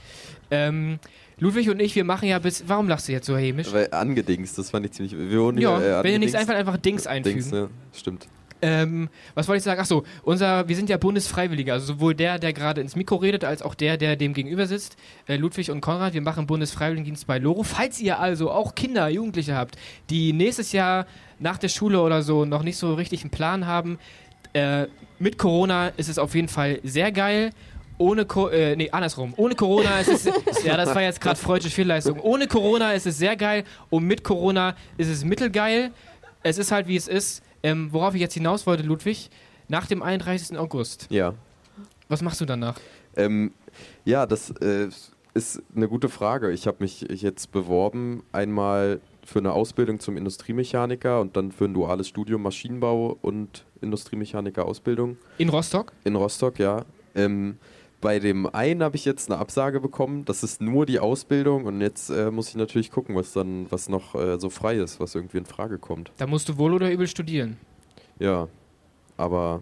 Ähm, Ludwig und ich, wir machen ja bis. Warum lachst du jetzt so hämisch? Weil angedingst, das fand ich ziemlich. Wir wurden Ja, hier, äh, wenn ihr nichts einfach einfach Dings einfügen. Dings, ja, stimmt. Ähm, was wollte ich sagen? Achso, unser, wir sind ja Bundesfreiwillige, also sowohl der, der gerade ins Mikro redet, als auch der, der dem gegenüber sitzt. Äh, Ludwig und Konrad, wir machen Bundesfreiwilligendienst bei Loro. Falls ihr also auch Kinder, Jugendliche habt, die nächstes Jahr nach der Schule oder so noch nicht so richtig einen Plan haben, äh, mit Corona ist es auf jeden Fall sehr geil. Ohne Co äh, nee, andersrum. Ohne Corona ist es (laughs) ja, das war jetzt gerade freudsche Fehlleistung. Ohne Corona ist es sehr geil und mit Corona ist es mittelgeil. Es ist halt wie es ist. Ähm, worauf ich jetzt hinaus wollte, Ludwig, nach dem 31. August. Ja. Was machst du danach? Ähm, ja, das äh, ist eine gute Frage. Ich habe mich jetzt beworben, einmal für eine Ausbildung zum Industriemechaniker und dann für ein duales Studium Maschinenbau und Industriemechaniker-Ausbildung In Rostock? in Rostock, ja. Ähm, bei dem einen habe ich jetzt eine Absage bekommen. Das ist nur die Ausbildung und jetzt äh, muss ich natürlich gucken, was dann, was noch äh, so frei ist, was irgendwie in Frage kommt. Da musst du wohl oder übel studieren. Ja, aber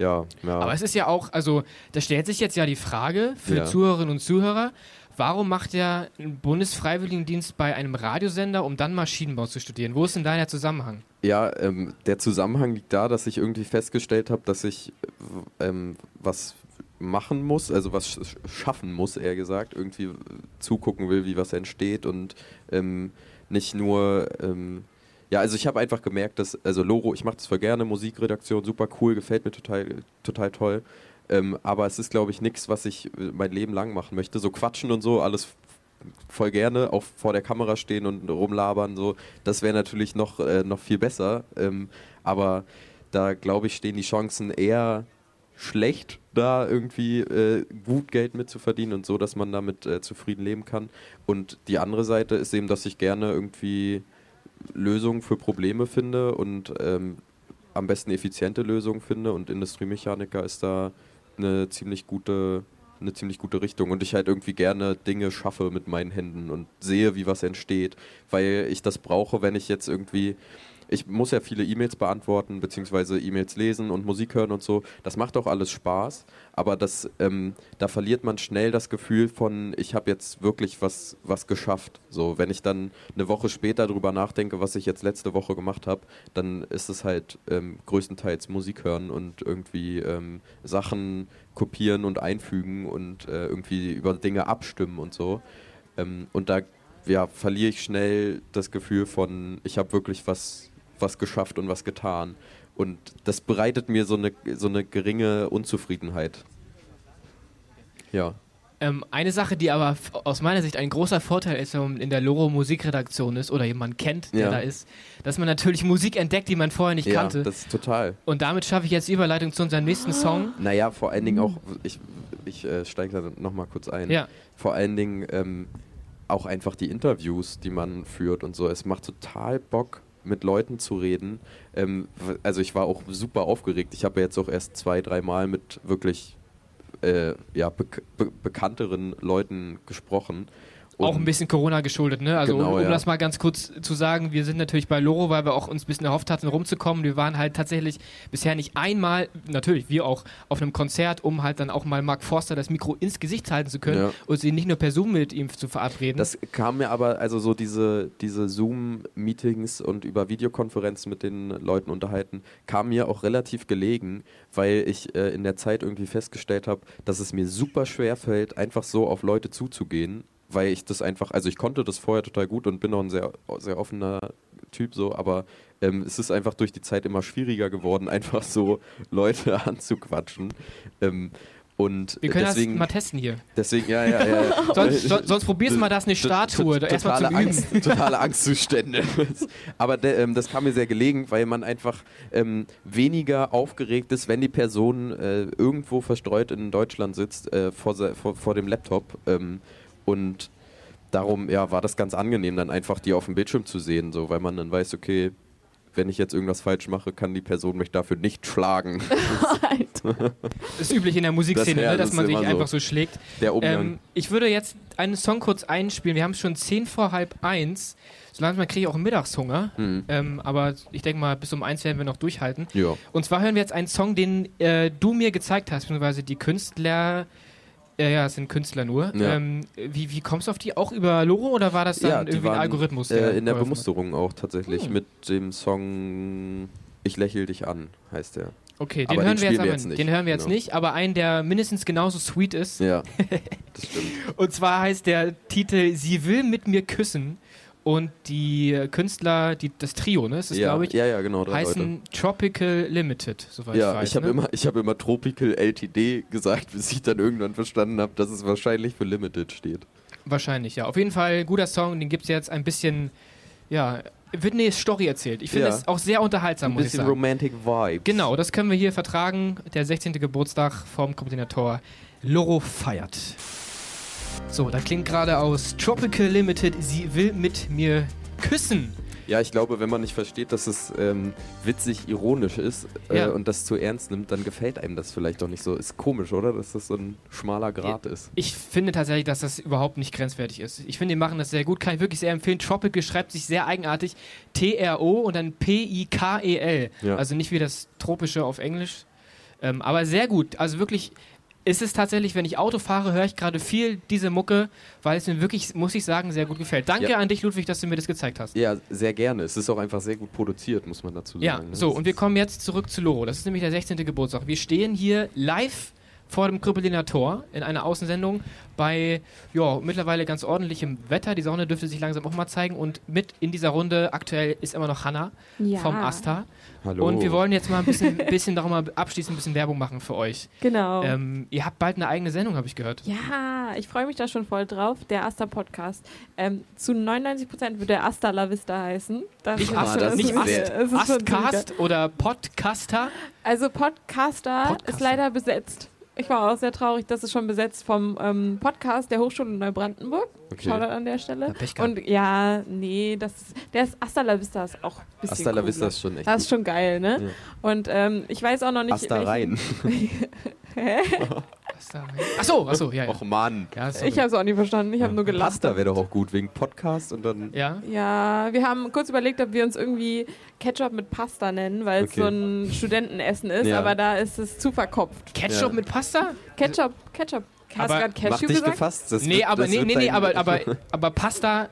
ja, ja. Aber es ist ja auch, also da stellt sich jetzt ja die Frage für Ja. Zuhörerinnen und Zuhörer, warum macht er einen Bundesfreiwilligendienst bei einem Radiosender, um dann Maschinenbau zu studieren? Wo ist denn da der Zusammenhang? Ja, ähm, der Zusammenhang liegt da, dass ich irgendwie festgestellt habe, dass ich äh, ähm, was machen muss, also was schaffen muss, eher gesagt, irgendwie zugucken will, wie was entsteht und ähm, nicht nur, ähm, ja, also ich habe einfach gemerkt, dass, also Loro, ich mache das voll gerne, Musikredaktion, super cool, gefällt mir total, total toll, ähm, aber es ist, glaube ich, nichts, was ich mein Leben lang machen möchte, so quatschen und so, alles voll gerne, auch vor der Kamera stehen und rumlabern, so, das wäre natürlich noch, äh, noch viel besser, ähm, aber da, glaube ich, stehen die Chancen eher schlecht, da irgendwie äh, gut Geld mitzuverdienen und so, dass man damit äh, zufrieden leben kann. Und die andere Seite ist eben, dass ich gerne irgendwie Lösungen für Probleme finde und ähm, am besten effiziente Lösungen finde und Industriemechaniker ist da eine ziemlich gute eine ziemlich gute Richtung und ich halt irgendwie gerne Dinge schaffe mit meinen Händen und sehe, wie was entsteht, weil ich das brauche, wenn ich jetzt irgendwie ich muss ja viele E-Mails beantworten, beziehungsweise E-Mails lesen und Musik hören und so. Das macht auch alles Spaß, aber das, ähm, da verliert man schnell das Gefühl von, ich habe jetzt wirklich was, was geschafft. So, wenn ich dann eine Woche später darüber nachdenke, was ich jetzt letzte Woche gemacht habe, dann ist es halt ähm, größtenteils Musik hören und irgendwie ähm, Sachen kopieren und einfügen und äh, irgendwie über Dinge abstimmen und so. Ähm, und da ja, verliere ich schnell das Gefühl von, ich habe wirklich was was geschafft und was getan. Und das bereitet mir so eine, so eine geringe Unzufriedenheit. Ja. Ähm, eine Sache, die aber aus meiner Sicht ein großer Vorteil ist, wenn man in der Loro Musikredaktion ist oder jemand kennt, der Ja. da ist, dass man natürlich Musik entdeckt, die man vorher nicht ja, kannte. das ist total. Und damit schaffe ich jetzt die Überleitung zu unserem nächsten Song. Naja, vor allen Dingen auch, ich, ich äh, steige da nochmal kurz ein. Ja. Vor allen Dingen ähm, auch einfach die Interviews, die man führt und so. Es macht total Bock, mit Leuten zu reden. Ähm, also ich war auch super aufgeregt. Ich habe jetzt auch erst zwei, dreimal mit wirklich äh, ja, bek be bekannteren Leuten gesprochen. Auch ein bisschen Corona geschuldet, ne? Also Genau, um, um ja. das mal ganz kurz zu sagen, wir sind natürlich bei Loro, weil wir auch uns ein bisschen erhofft hatten, rumzukommen. Wir waren halt tatsächlich bisher nicht einmal, natürlich wir auch, auf einem Konzert, um halt dann auch mal Mark Forster das Mikro ins Gesicht halten zu können Ja. und sie nicht nur per Zoom mit ihm zu verabreden. Das kam mir aber, also so diese, diese Zoom-Meetings und über Videokonferenzen mit den Leuten unterhalten, kam mir auch relativ gelegen, weil ich äh, in der Zeit irgendwie festgestellt habe, dass es mir super schwer fällt, einfach so auf Leute zuzugehen, weil ich das einfach, also ich konnte das vorher total gut und bin auch ein sehr, sehr offener Typ so, aber ähm, es ist einfach durch die Zeit immer schwieriger geworden, (laughs) einfach so Leute (laughs) anzuquatschen. Ähm, und wir können deswegen, das mal testen hier. deswegen, ja, ja, ja. (laughs) Sonst, so, sonst probierst du mal das eine Statue, T- erstmal totale Üben. Angst, totale Angstzustände. Aber de, ähm, das kam mir sehr gelegen, weil man einfach ähm, weniger aufgeregt ist, wenn die Person äh, irgendwo verstreut in Deutschland sitzt äh, vor, vor, vor dem Laptop. Ähm, und darum ja, war das ganz angenehm, dann einfach die auf dem Bildschirm zu sehen, so, weil man dann weiß, okay, wenn ich jetzt irgendwas falsch mache, kann die Person mich dafür nicht schlagen. (laughs) ist üblich in der Musikszene, Das- ja, ne, dass das man sich einfach so. so schlägt. Ähm, ich würde jetzt einen Song kurz einspielen. Wir haben es schon 10 vor halb eins. So langsam kriege ich auch Mittagshunger. Mhm. Ähm, aber ich denke mal, bis um eins werden wir noch durchhalten. Ja. Und zwar hören wir jetzt einen Song, den äh, du mir gezeigt hast, beziehungsweise die Künstler. Ja, ja, es sind Künstler nur. Ja. Ähm, wie, wie kommst du auf die? Auch über Loro oder war das dann Ja, irgendwie ein waren, Algorithmus? der Äh, in der? Bemusterung auch tatsächlich. Hm. Mit dem Song Ich lächel dich an, heißt der. Okay, den den hören wir jetzt wir jetzt nicht, Den hören wir jetzt genau. nicht, aber einen, der mindestens genauso sweet ist. Ja, (laughs) das stimmt. Und zwar heißt der Titel Sie will mit mir küssen. Und die Künstler, die, das Trio, ne? Das ist, ja, glaube ich, ja, ja, genau. Heißen Tropical Limited, soweit ja, ich weiß. ich habe ne? immer, ich hab immer Tropical LTD gesagt, bis ich dann irgendwann verstanden habe, dass es wahrscheinlich für Limited steht. Wahrscheinlich, ja. Auf jeden Fall guter Song, den gibt es jetzt ein bisschen, ja, wird eine Story erzählt. Ich finde Ja. es auch sehr unterhaltsam, Ein muss ich bisschen sagen. Romantic Vibes. Genau, das können wir hier vertragen. Der 16. Geburtstag vom Koordinator Loro feiert. So, da klingt gerade aus Tropical Limited, sie will mit mir küssen. Ja, ich glaube, wenn man nicht versteht, dass es ähm, witzig ironisch ist äh, Ja. und das zu ernst nimmt, dann gefällt einem das vielleicht doch nicht so. Ist komisch, oder? Dass das so ein schmaler Grat ist. Ich finde tatsächlich, dass das überhaupt nicht grenzwertig ist. Ich finde, die machen das sehr gut. Kann ich wirklich sehr empfehlen. Tropical schreibt sich sehr eigenartig. T-R-O und dann P-I-K-E-L. Ja. Also nicht wie das Tropische auf Englisch. Ähm, aber sehr gut. Also wirklich ist es tatsächlich, wenn ich Auto fahre, höre ich gerade viel diese Mucke, weil es mir wirklich, muss ich sagen, sehr gut gefällt. Danke Ja. an dich, Ludwig, dass du mir das gezeigt hast. Ja, sehr gerne. Es ist auch einfach sehr gut produziert, muss man dazu sagen. Ja, ne? so, Das und wir kommen jetzt zurück zu Loro. Das ist nämlich der 16. Geburtstag. Wir stehen hier live vor dem Krüppeliner Tor in einer Außensendung bei ja, mittlerweile ganz ordentlichem Wetter. Die Sonne dürfte sich langsam auch mal zeigen. Und mit in dieser Runde aktuell ist immer noch Hanna Ja. vom Asta. Hallo. Und wir wollen jetzt mal ein bisschen, (laughs) bisschen darum mal abschließend ein bisschen Werbung machen für euch. Genau. Ähm, ihr habt bald eine eigene Sendung, habe ich gehört. Ja, ich freue mich da schon voll drauf. Der Asta Podcast. Ähm, zu 99 Prozent wird der Asta La Vista heißen. Das Nicht ist Ast- schon- das nicht ist Ast, ist schon Astcast oder Podcaster. Also Podcaster, Podcaster. ist leider besetzt. Ich war auch sehr traurig, das ist schon besetzt vom ähm, Podcast der Hochschule Neubrandenburg. Okay. Shoutout an der Stelle. Gehabt. Und ja, nee, das ist, der ist Asta La Vista ist auch ein bisschen Asta la Vista ist schon echt Das ist schon geil, ne? Ja. Und ähm, ich weiß auch noch nicht. Asta welchen- rein. (laughs) Hä? (laughs) Achso, achso, ja. ja. Och Mann. ja. Ich habe es auch nicht verstanden. Ich habe nur gelacht. Pasta wäre doch auch gut, wegen Podcast und dann. ja. Ja, wir haben kurz überlegt, ob wir uns irgendwie Ketchup mit Pasta nennen, weil es Okay. so ein Studentenessen ist, Ja. aber da ist es zu verkopft. Ketchup Ja. mit Pasta? Ketchup, Ketchup. Hast Aber du gerade Mach Cashew dich gesagt? gefasst. Das nee, wird, aber das nee, nee, nee, aber, aber, (laughs) aber Pasta.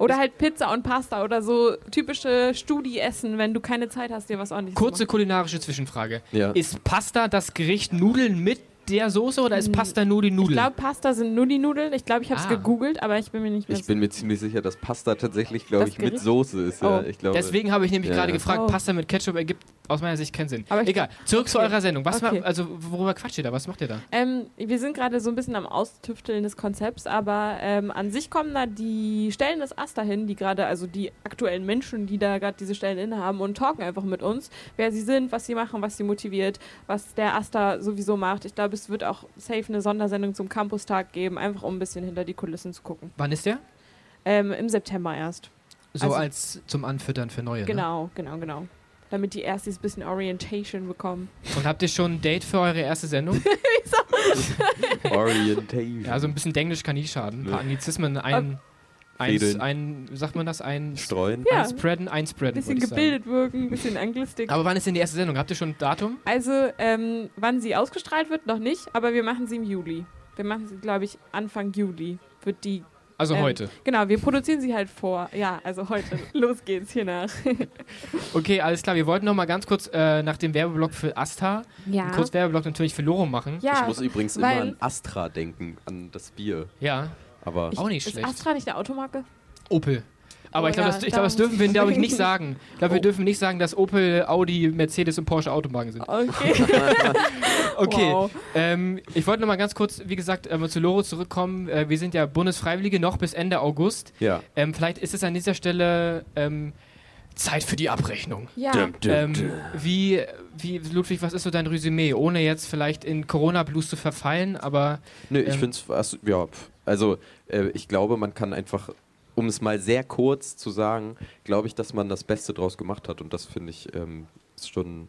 Oder halt Pizza und Pasta oder so typische Studi-Essen, wenn du keine Zeit hast, dir was ordentliches Kurze zu kulinarische Zwischenfrage. Ja. Ist Pasta das Gericht Nudeln mit der Soße oder ist Pasta nur die machen. Ich Nudeln? glaube, Pasta sind nur die Nudeln. Ich glaube, ich habe es Ah. gegoogelt, aber ich bin mir nicht mehr Ich bin mir ziemlich sicher, dass Pasta tatsächlich, glaube ich, mit Gericht? Soße ist. Ja. Oh. Ich glaube, Deswegen habe ich nämlich Ja. gerade gefragt, Oh. Pasta mit Ketchup ergibt aus meiner Sicht keinen Sinn. Aber ich- Egal, zurück zu Okay. eurer Sendung. Was Okay. war, also worüber quatscht ihr da? Was macht ihr da? Ähm, wir sind gerade so ein bisschen am Austüfteln des Konzepts, aber ähm, an sich kommen da die Stellen des Asta hin, die gerade, also die aktuellen Menschen, die da gerade diese Stellen innehaben und talken einfach mit uns, wer sie sind, was sie machen, was sie motiviert, was der Asta sowieso macht. Ich glaube, es wird auch safe eine Sondersendung zum Campustag geben, einfach um ein bisschen hinter die Kulissen zu gucken. Wann ist der? Ähm, Im September erst. So Also- als zum Anfüttern für neue. Ne? Genau, genau, genau. Damit die Erstis ein bisschen Orientation bekommen. Und habt ihr schon ein Date für eure erste Sendung? (laughs) Orientation. ja, so ein bisschen Denglisch kann nie schaden. Ein paar. Anglizismen ein, eins, ein, wie sagt man das? Ein, Streuen. Ja. Ein einspreaden. bisschen würd ich sagen. gebildet wirken, ein bisschen Anglistik. Aber wann ist denn die erste Sendung? Habt ihr schon ein Datum? Also, ähm, wann sie ausgestrahlt wird, noch nicht, aber wir machen sie im Juli. Wir machen sie, glaube ich, Anfang Juli wird die. Also Ähm, heute. Genau, wir produzieren sie halt vor. Ja, also heute. (laughs) Los geht's hier nach. (laughs) Okay, alles klar. Wir wollten noch mal ganz kurz äh, nach dem Werbeblock für Asta, Ja. einen kurz Werbeblock natürlich für Loro machen. ja. Ich muss übrigens immer an Astra denken, an das Bier. Ja, Aber auch nicht ist schlecht. Astra nicht eine Automarke? Opel. Aber Oh ich glaube, ja, das, ich glaub, das da- dürfen wir, glaube ich, nicht (laughs) sagen. Ich glaube, wir Oh. dürfen nicht sagen, dass Opel, Audi, Mercedes und Porsche Automarken sind. Okay. (laughs) Okay, Wow. ähm, ich wollte noch mal ganz kurz, wie gesagt, ähm, zu Loro zurückkommen. Äh, wir sind ja Bundesfreiwillige noch bis Ende August. ja. Ähm, vielleicht ist es an dieser Stelle ähm, Zeit für die Abrechnung. Ja. Ähm, wie, wie, Ludwig, was ist so dein Resümee? Ohne jetzt vielleicht in Corona-Blues zu verfallen, aber Nö, ich Ähm, finde es, ja, also äh, ich glaube, man kann einfach, um es mal sehr kurz zu sagen, glaube ich, dass man das Beste draus gemacht hat und das finde ich ähm, ist schon,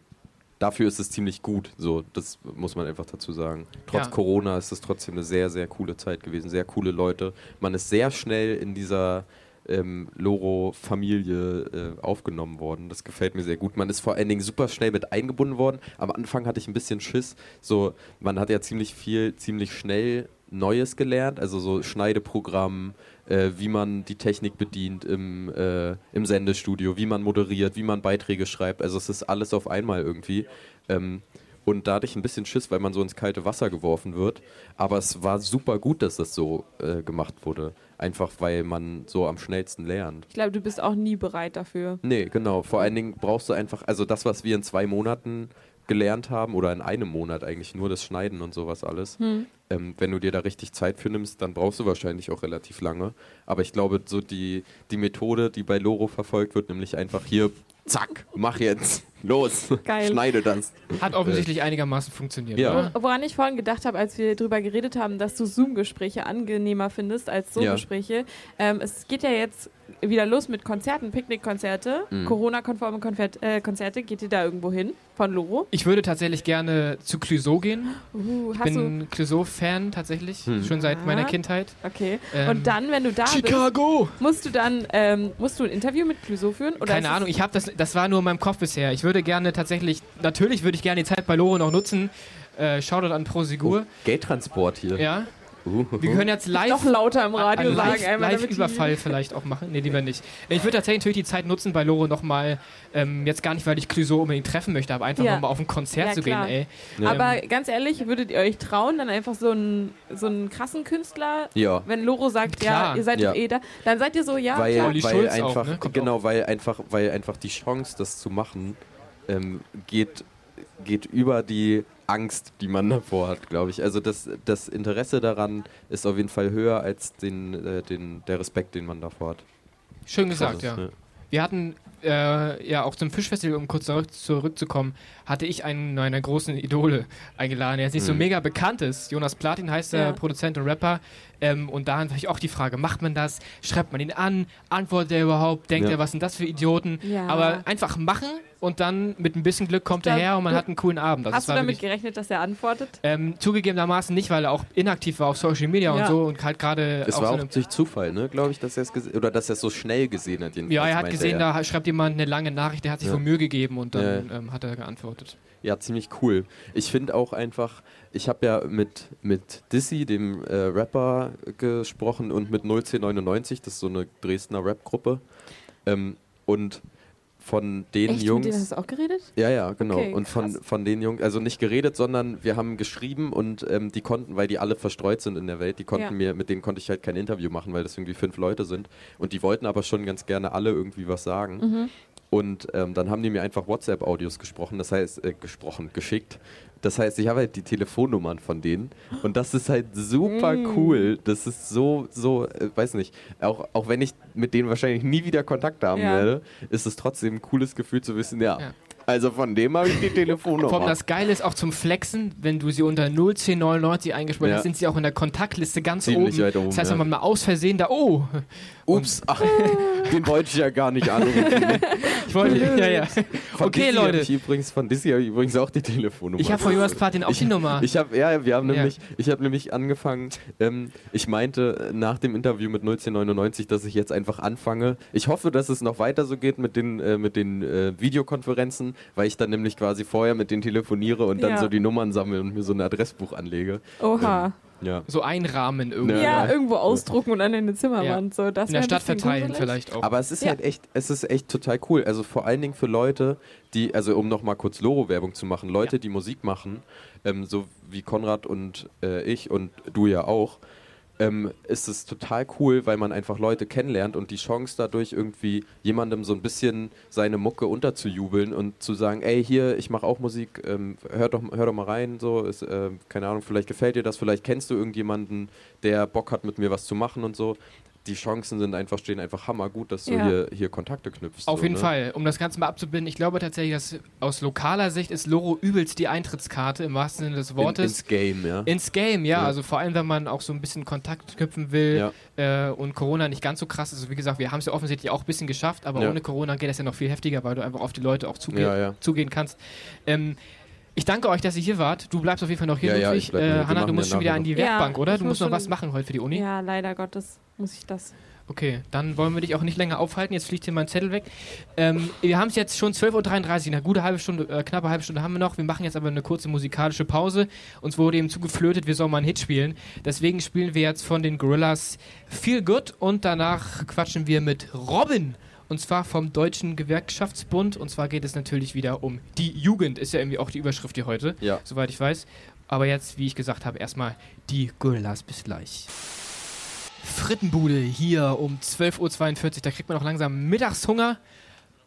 dafür ist es ziemlich gut, so, das muss man einfach dazu sagen. Trotz Ja. Corona ist es trotzdem eine sehr, sehr coole Zeit gewesen, sehr coole Leute. Man ist sehr schnell in dieser ähm, Loro-Familie äh, aufgenommen worden. Das gefällt mir sehr gut. Man ist vor allen Dingen super schnell mit eingebunden worden. Am Anfang hatte ich ein bisschen Schiss. So, man hat ja ziemlich viel, ziemlich schnell Neues gelernt, also so Schneideprogramm, äh, wie man die Technik bedient im, äh, im Sendestudio, wie man moderiert, wie man Beiträge schreibt. Also es ist alles auf einmal irgendwie. Ähm, und da hatte ich ein bisschen Schiss, weil man so ins kalte Wasser geworfen wird. Aber es war super gut, dass das so äh, gemacht wurde. Einfach weil man so am schnellsten lernt. Ich glaube, du bist auch nie bereit dafür. Nee, genau. Vor allen Dingen brauchst du einfach, also das, was wir in zwei Monaten gelernt haben, oder in einem Monat eigentlich nur das Schneiden und sowas alles. Hm. Ähm, wenn du dir da richtig Zeit für nimmst, dann brauchst du wahrscheinlich auch relativ lange. Aber ich glaube, so die, die Methode, die bei Loro verfolgt wird, nämlich einfach hier, zack, mach jetzt, los, Geil. schneide das. hat offensichtlich einigermaßen funktioniert. Ja. Oder? Wo- Woran ich vorhin gedacht habe, als wir drüber geredet haben, dass du Zoom-Gespräche angenehmer findest als Ja. So-Gespräche. Ähm, es geht ja jetzt wieder los mit Konzerten, Picknickkonzerte, Mhm. Corona-konforme äh, Konzerte. Geht ihr da irgendwo hin von Loro? Ich würde tatsächlich gerne zu Clouseau gehen. Uh, Ich bin Clouseau-Fan tatsächlich, Hm. schon seit Ah. meiner Kindheit. Okay. Ähm, Und dann, wenn du da bist, Chicago! musst du dann ähm, musst du ein Interview mit Clouseau führen? Oder Keine Ahnung, ich habe das, das war nur in meinem Kopf bisher. Ich würde gerne tatsächlich, natürlich würde ich gerne die Zeit bei Loro noch nutzen. Äh, Shoutout an Pro Sigur. Oh, Geldtransport hier. Ja. Wir können jetzt live. Noch lauter im Radio sagen. live, einmal Live-Überfall vielleicht auch machen. Nee, lieber nicht. Ich würde tatsächlich natürlich die Zeit nutzen, bei Loro nochmal, ähm, jetzt gar nicht, weil ich Clouseau unbedingt treffen möchte, aber einfach Ja. nochmal auf ein Konzert Ja, zu klar. gehen, ey. Aber ganz ehrlich, würdet ihr euch trauen, dann einfach so einen, so einen krassen Künstler, Ja. wenn Loro sagt, Klar. ja, ihr seid Ja. doch eh da, dann seid ihr so, ja, weil, klar. Weil Schulz auch, einfach, ne? Kommt genau, weil einfach, weil einfach die Chance, das zu machen, ähm, geht, geht über die Angst, die man davor hat, glaube ich. Also das, das Interesse daran ist auf jeden Fall höher als den, äh, den, der Respekt, den man davor hat. Schön gesagt, Das, ja. ne? Wir hatten äh, ja auch zum Fischfestival, um kurz zurück, zurückzukommen, hatte ich einen meiner großen Idole eingeladen, der jetzt nicht so Mhm. mega bekannt ist. Jonas Platin heißt der Ja. Produzent und Rapper. Ähm, und da natürlich auch die Frage, macht man das? Schreibt man ihn an? Antwortet er überhaupt? Denkt Ja. er, was sind das für Idioten? Ja. Aber einfach machen und dann mit ein bisschen Glück kommt er her und man hat einen coolen Abend. Also Hast du damit wirklich- gerechnet, dass er antwortet? ähm, zugegebenermaßen nicht, weil er auch inaktiv war auf Social Media und Ja. so und halt gerade Es war so auch durch Zufall, ne, glaube ich, dass er es gesehen oder dass er es so schnell gesehen hat. ja, er hat gesehen, er. da schreibt jemand eine lange Nachricht, der hat sich Ja. wohl Mühe gegeben und dann Ja. ähm, hat er geantwortet. Ja, ziemlich cool. Ich finde auch einfach, ich habe ja mit, mit Dizzy, dem äh, Rapper, gesprochen und mit 01099, das ist so eine Dresdner Rap-Gruppe. Ähm, und von den Echt, Jungs. mit denen hast du auch geredet? Ja, ja, genau. Okay, und von, von den Jungs, also nicht geredet, sondern wir haben geschrieben und ähm, die konnten, weil die alle verstreut sind in der Welt, die konnten Ja. mir, mit denen konnte ich halt kein Interview machen, weil das irgendwie fünf Leute sind. Und die wollten aber schon ganz gerne alle irgendwie was sagen. Mhm. Und ähm, dann haben die mir einfach WhatsApp-Audios gesprochen, das heißt, äh, gesprochen, geschickt. Das heißt, ich habe halt die Telefonnummern von denen und das ist halt super Mm. cool. Das ist so, so, äh, weiß nicht, auch, auch wenn ich mit denen wahrscheinlich nie wieder Kontakt haben Ja. werde, ist es trotzdem ein cooles Gefühl zu wissen, ja, Ja. also von dem habe ich die Telefonnummer. Vor allem das Geile ist auch zum Flexen, wenn du sie unter 01099 eingesprochen Ja. hast, sind sie auch in der Kontaktliste ganz Ziemlich oben. weit oben, Das heißt, ja. wenn man mal aus Versehen da, oh, Ups, ach, (laughs) den wollte ich ja gar nicht anrufen. ich wollte, ja, ja. Von Okay, Dizzy hab Leute. Ich übrigens, von Dizzy habe ich übrigens auch die Telefonnummer. Ich habe von Jonas Platin auch die Nummer. Ich habe ja, wir haben Ja. nämlich, ich habe nämlich angefangen. Ähm, ich meinte äh, nach dem Interview mit 1999, dass ich jetzt einfach anfange. Ich hoffe, dass es noch weiter so geht mit den äh, mit den äh, Videokonferenzen, weil ich dann nämlich quasi vorher mit denen telefoniere und dann Ja. so die Nummern sammle und mir so ein Adressbuch anlege. Oha. Ja. so einrahmen irgendwie. Ja, irgendwo ausdrucken und an eine Zimmerwand. So, das In der Stadt verteilen gruselig. vielleicht auch. Aber es ist Ja. halt echt, es ist echt total cool. Also vor allen Dingen für Leute, die, also um nochmal kurz Loro-Werbung zu machen, Leute, die Musik machen, ähm, so wie Konrad und äh, ich und du ja auch, ähm, ist es total cool, weil man einfach Leute kennenlernt und die Chance dadurch irgendwie jemandem so ein bisschen seine Mucke unterzujubeln und zu sagen, ey, hier, ich mache auch Musik, ähm, hör, doch, hör doch mal rein, so, ist, äh, keine Ahnung, vielleicht gefällt dir das, vielleicht kennst du irgendjemanden, der Bock hat, mit mir was zu machen und so. Die Chancen sind einfach, stehen einfach hammergut, dass du Ja. hier, hier Kontakte knüpfst. Auf so, jeden ne? Fall. Um das Ganze mal abzubinden, ich glaube tatsächlich, dass aus lokaler Sicht ist Loro übelst die Eintrittskarte im wahrsten Sinne des In, Wortes. ins Game, ja. ins Game, ja. Ja. Also vor allem, wenn man auch so ein bisschen Kontakt knüpfen will Ja. äh, und Corona nicht ganz so krass ist. Also wie gesagt, wir haben es ja offensichtlich auch ein bisschen geschafft, aber Ja. ohne Corona geht das ja noch viel heftiger, weil du einfach auf die Leute auch zuge Ja, ja. zugehen kannst. Ähm, ich danke euch, dass ihr hier wart. Du bleibst auf jeden Fall noch hier, Ja, ja, Ludwig. hier. äh, Hanna, du musst ja schon wieder an die noch. Ja, Werkbank, oder? Du muss musst noch was machen heute für die Uni. Ja, leider Gottes muss ich das. Okay, dann wollen wir dich auch nicht länger aufhalten. Jetzt fliegt hier mein Zettel weg. Ähm, wir haben es jetzt schon 12.33 Uhr. Eine gute halbe Stunde, äh, knappe halbe Stunde haben wir noch. Wir machen jetzt aber eine kurze musikalische Pause. Uns wurde eben zugeflötet, wir sollen mal einen Hit spielen. Deswegen spielen wir jetzt von den Gorillas Feel Good und danach quatschen wir mit Robin. Und zwar vom Deutschen Gewerkschaftsbund. Und zwar geht es natürlich wieder um die Jugend. Ist ja irgendwie auch die Überschrift hier heute, Ja. soweit ich weiß. Aber jetzt, wie ich gesagt habe, erstmal die Gorillas. Bis gleich. Frittenbude hier um 12.42 Uhr. Da kriegt man auch langsam Mittagshunger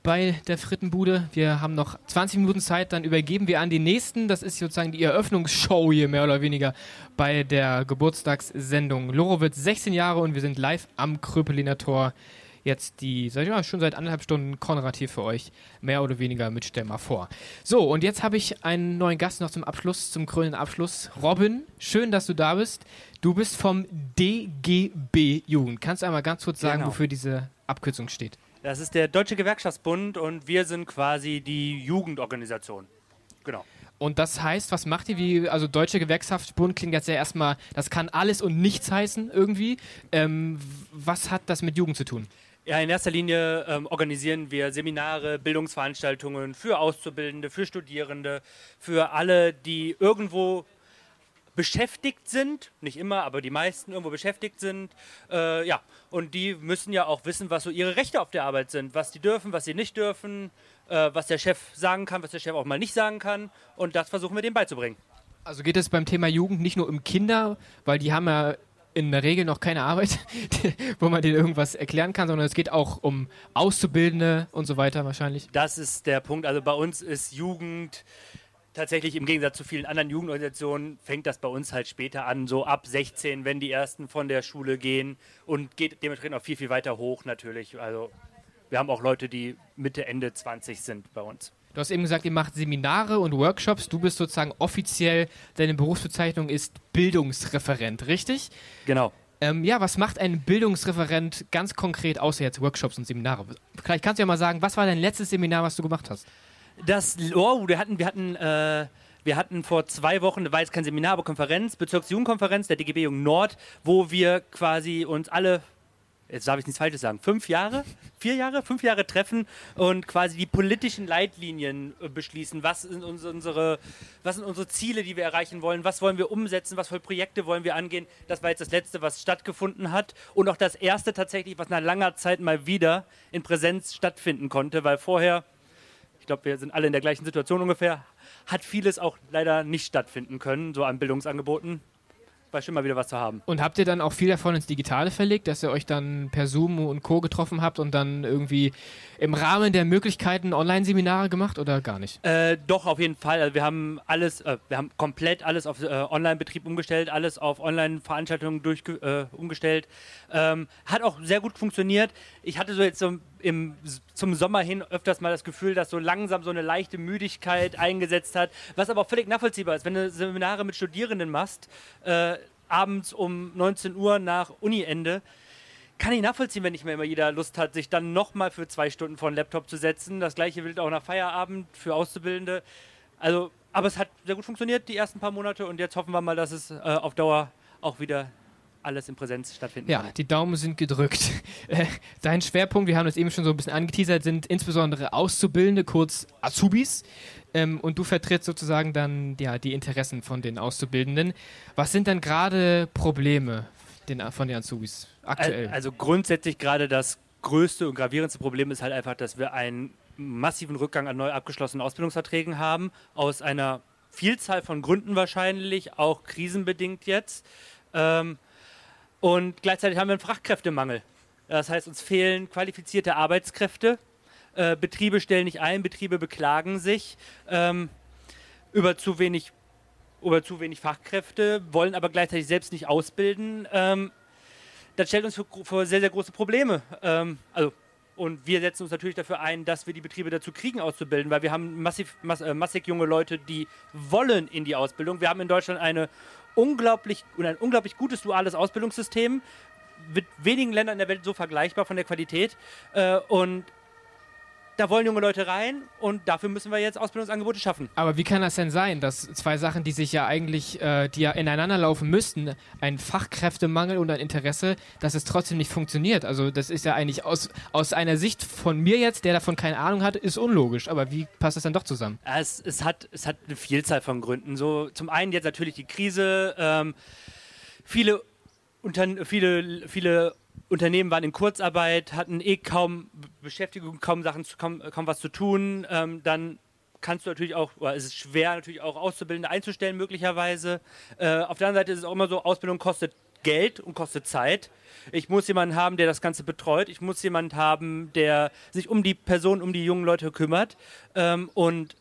bei der Frittenbude. Wir haben noch 20 Minuten Zeit, dann übergeben wir an die nächsten. Das ist sozusagen die Eröffnungsshow hier mehr oder weniger bei der Geburtstagssendung. Loro wird 16 Jahre und wir sind live am Kröpeliner Tor. Jetzt die, sag ich mal, schon seit anderthalb Stunden Konrad hier für euch. Mehr oder weniger mit Stell mal vor. So, und jetzt habe ich einen neuen Gast noch zum Abschluss, zum krönenden Abschluss. Robin, schön, dass du da bist. Du bist vom DGB Jugend. Kannst du einmal ganz kurz sagen, Genau. wofür diese Abkürzung steht? Das ist der Deutsche Gewerkschaftsbund und wir sind quasi die Jugendorganisation. Genau. Und das heißt, was macht ihr? Wie, also Deutsche Gewerkschaftsbund klingt jetzt ja erstmal, das kann alles und nichts heißen irgendwie. Ähm, was hat das mit Jugend zu tun? Ja, in erster Linie ähm, organisieren wir Seminare, Bildungsveranstaltungen für Auszubildende, für Studierende, für alle, die irgendwo beschäftigt sind, nicht immer, aber die meisten irgendwo beschäftigt sind. Äh, ja, und die müssen ja auch wissen, was so ihre Rechte auf der Arbeit sind, was die dürfen, was sie nicht dürfen, äh, was der Chef sagen kann, was der Chef auch mal nicht sagen kann. Und das versuchen wir denen beizubringen. Also geht es beim Thema Jugend nicht nur um Kinder, weil die haben ja in der Regel noch keine Arbeit, (laughs) wo man denen irgendwas erklären kann, sondern es geht auch um Auszubildende und so weiter wahrscheinlich. Das ist der Punkt. Also bei uns ist Jugend tatsächlich im Gegensatz zu vielen anderen Jugendorganisationen fängt das bei uns halt später an, so ab 16, wenn die ersten von der Schule gehen und geht dementsprechend auch viel, viel weiter hoch natürlich. Also wir haben auch Leute, die Mitte, Ende 20 sind bei uns. Du hast eben gesagt, ihr macht Seminare und Workshops. Du bist sozusagen offiziell, deine Berufsbezeichnung ist Bildungsreferent, richtig? Genau. Ähm, ja, was macht ein Bildungsreferent ganz konkret, außer jetzt Workshops und Seminare? Vielleicht kannst du ja mal sagen, was war dein letztes Seminar, was du gemacht hast? Das, oh, wir hatten, wir hatten, äh, wir hatten vor zwei Wochen, war jetzt kein Seminar, aber Konferenz, Bezirksjugendkonferenz der DGB Jugend Nord, wo wir quasi uns alle, jetzt darf ich nichts Falsches sagen, fünf Jahre, vier Jahre, fünf Jahre treffen und quasi die politischen Leitlinien äh, beschließen. Was sind uns- unsere, was sind unsere Ziele, die wir erreichen wollen? Was wollen wir umsetzen? Was für Projekte wollen wir angehen? Das war jetzt das letzte, was stattgefunden hat und auch das erste tatsächlich, was nach langer Zeit mal wieder in Präsenz stattfinden konnte, weil vorher ich glaube, wir sind alle in der gleichen Situation ungefähr, hat vieles auch leider nicht stattfinden können, so an Bildungsangeboten. War schon mal wieder was zu haben. Und habt ihr dann auch viel davon ins Digitale verlegt, dass ihr euch dann per Zoom und Co. getroffen habt und dann irgendwie im Rahmen der Möglichkeiten Online-Seminare gemacht oder gar nicht? Äh, doch, auf jeden Fall. Also wir haben alles, äh, wir haben komplett alles auf äh, Online-Betrieb umgestellt, alles auf Online-Veranstaltungen durchge äh, umgestellt. Ähm, hat auch sehr gut funktioniert. Ich hatte so jetzt so im, zum Sommer hin öfters mal das Gefühl, dass so langsam so eine leichte Müdigkeit eingesetzt hat, was aber auch völlig nachvollziehbar ist. Wenn du Seminare mit Studierenden machst, äh, abends um 19 Uhr nach Uniende, kann ich nachvollziehen, wenn nicht mehr immer jeder Lust hat, sich dann nochmal für zwei Stunden vor den Laptop zu setzen. Das gleiche gilt auch nach Feierabend für Auszubildende. Also, aber es hat sehr gut funktioniert, die ersten paar Monate, und jetzt hoffen wir mal, dass es äh, auf Dauer auch wieder alles in Präsenz stattfinden Ja, kann. die Daumen sind gedrückt. (laughs) Äh, Dein Schwerpunkt, wir haben das eben schon so ein bisschen angeteasert, sind insbesondere Auszubildende, kurz Azubis. Ähm, und du vertrittst sozusagen dann ja, die Interessen von den Auszubildenden. Was sind dann gerade Probleme den, von den Azubis aktuell? Al- Also grundsätzlich gerade das größte und gravierendste Problem ist halt einfach, dass wir einen massiven Rückgang an neu abgeschlossenen Ausbildungsverträgen haben, aus einer Vielzahl von Gründen wahrscheinlich, auch krisenbedingt jetzt. Ähm, und gleichzeitig haben wir einen Fachkräftemangel. Das heißt, uns fehlen qualifizierte Arbeitskräfte. Äh, Betriebe stellen nicht ein, Betriebe beklagen sich ähm, über zu wenig über zu wenig Fachkräfte, wollen aber gleichzeitig selbst nicht ausbilden. Ähm, das stellt uns vor, sehr, sehr große Probleme. Ähm, also, und wir setzen uns natürlich dafür ein, dass wir die Betriebe dazu kriegen, auszubilden, weil wir haben massiv, mass, äh, massig junge Leute, die wollen in die Ausbildung. Wir haben in Deutschland eine unglaublich, und ein unglaublich gutes duales Ausbildungssystem, mit wenigen Ländern in der Welt so vergleichbar von der Qualität. Äh, und da wollen junge Leute rein und dafür müssen wir jetzt Ausbildungsangebote schaffen. Aber wie kann das denn sein, dass zwei Sachen, die sich ja eigentlich, äh, die ja ineinander laufen müssten, ein Fachkräftemangel und ein Interesse, dass es trotzdem nicht funktioniert? Also das ist ja eigentlich aus, aus einer Sicht von mir jetzt, der davon keine Ahnung hat, ist unlogisch. Aber wie passt das dann doch zusammen? Es, es, hat, es hat eine Vielzahl von Gründen. So, zum einen jetzt natürlich die Krise. Ähm, viele, Unterne viele, viele Unternehmen waren in Kurzarbeit, hatten eh kaum Beschäftigung, kaum Sachen, kaum, kaum was zu tun. Ähm, dann kannst du natürlich auch, oder es ist schwer natürlich auch Auszubildende einzustellen möglicherweise. Äh, auf der anderen Seite ist es auch immer so, Ausbildung kostet Geld und kostet Zeit. Ich muss jemanden haben, der das Ganze betreut. Ich muss jemanden haben, der sich um die Person, um die jungen Leute kümmert. Ähm, und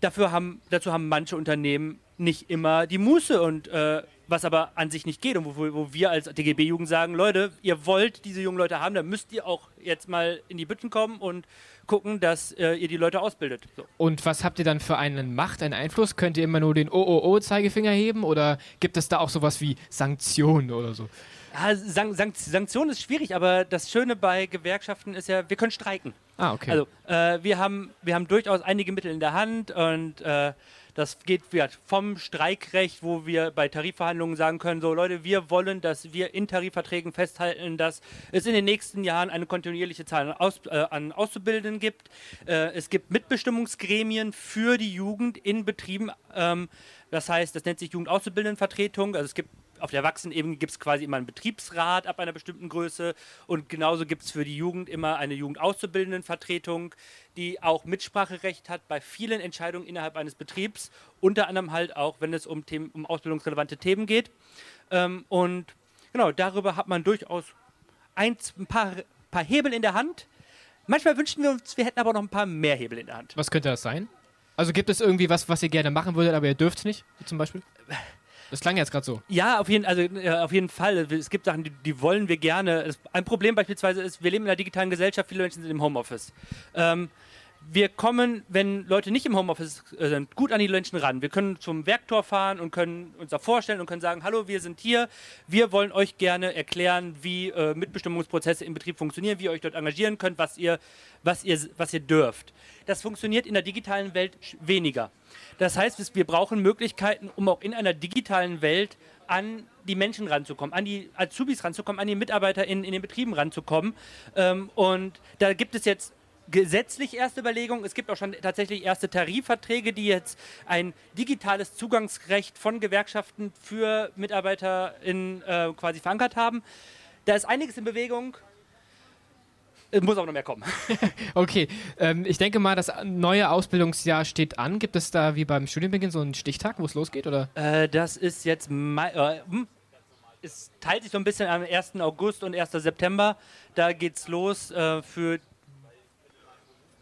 dafür haben, dazu haben manche Unternehmen nicht immer die Muße und äh, was aber an sich nicht geht und wo, wo wir als DGB-Jugend sagen, Leute, ihr wollt diese jungen Leute haben, dann müsst ihr auch jetzt mal in die Bütten kommen und gucken, dass äh, ihr die Leute ausbildet. So. Und was habt ihr dann für eine Macht, einen Einfluss? Könnt ihr immer nur den OOO-Zeigefinger heben oder gibt es da auch sowas wie Sanktionen oder so? Ja, Sank Sank Sanktion ist schwierig, aber das Schöne bei Gewerkschaften ist ja, wir können streiken. Ah, okay. Also äh, wir, haben, wir haben durchaus einige Mittel in der Hand und äh, Das geht vom Streikrecht, wo wir bei Tarifverhandlungen sagen können, so Leute, wir wollen, dass wir in Tarifverträgen festhalten, dass es in den nächsten Jahren eine kontinuierliche Zahl an, Aus, äh, an Auszubildenden gibt. Äh, es gibt Mitbestimmungsgremien für die Jugend in Betrieben. Ähm, das heißt, das nennt sich Jugendauszubildendenvertretung. Also es gibt auf der Erwachsenenebene gibt es quasi immer einen Betriebsrat ab einer bestimmten Größe und genauso gibt es für die Jugend immer eine Jugendauszubildendenvertretung, die auch Mitspracherecht hat bei vielen Entscheidungen innerhalb eines Betriebs, unter anderem halt auch, wenn es um, Themen, um ausbildungsrelevante Themen geht. Ähm, und genau, darüber hat man durchaus ein, ein paar, paar Hebel in der Hand. Manchmal wünschen wir uns, wir hätten aber noch ein paar mehr Hebel in der Hand. Was könnte das sein? Also gibt es irgendwie was, was ihr gerne machen würdet, aber ihr dürft es nicht, zum Beispiel? (laughs) Das klang jetzt gerade so. Ja, auf jeden, also, äh, auf jeden Fall. Es gibt Sachen, die, die wollen wir gerne. Ein Problem beispielsweise ist, wir leben in einer digitalen Gesellschaft, viele Menschen sind im Homeoffice. Ähm, wir kommen, wenn Leute nicht im Homeoffice äh, sind, gut an die Menschen ran. Wir können zum Werktor fahren und können uns da vorstellen und können sagen, hallo, wir sind hier. Wir wollen euch gerne erklären, wie äh, Mitbestimmungsprozesse im Betrieb funktionieren, wie ihr euch dort engagieren könnt, was ihr, was ihr, was ihr dürft. Das funktioniert in der digitalen Welt weniger. Das heißt, wir brauchen Möglichkeiten, um auch in einer digitalen Welt an die Menschen ranzukommen, an die Azubis ranzukommen, an die Mitarbeiter in, in den Betrieben ranzukommen. Ähm, und da gibt es jetzt gesetzlich erste Überlegungen. Es gibt auch schon tatsächlich erste Tarifverträge, die jetzt ein digitales Zugangsrecht von Gewerkschaften für Mitarbeiter in, äh, quasi verankert haben. Da ist einiges in Bewegung. Es muss auch noch mehr kommen. (laughs) okay, ähm, ich denke mal, das neue Ausbildungsjahr steht an. Gibt es da wie beim Studienbeginn so einen Stichtag, wo es losgeht? Oder? Äh, das ist jetzt. Mai, äh, hm, es teilt sich so ein bisschen am 1. August und 1. September. Da geht es los äh, für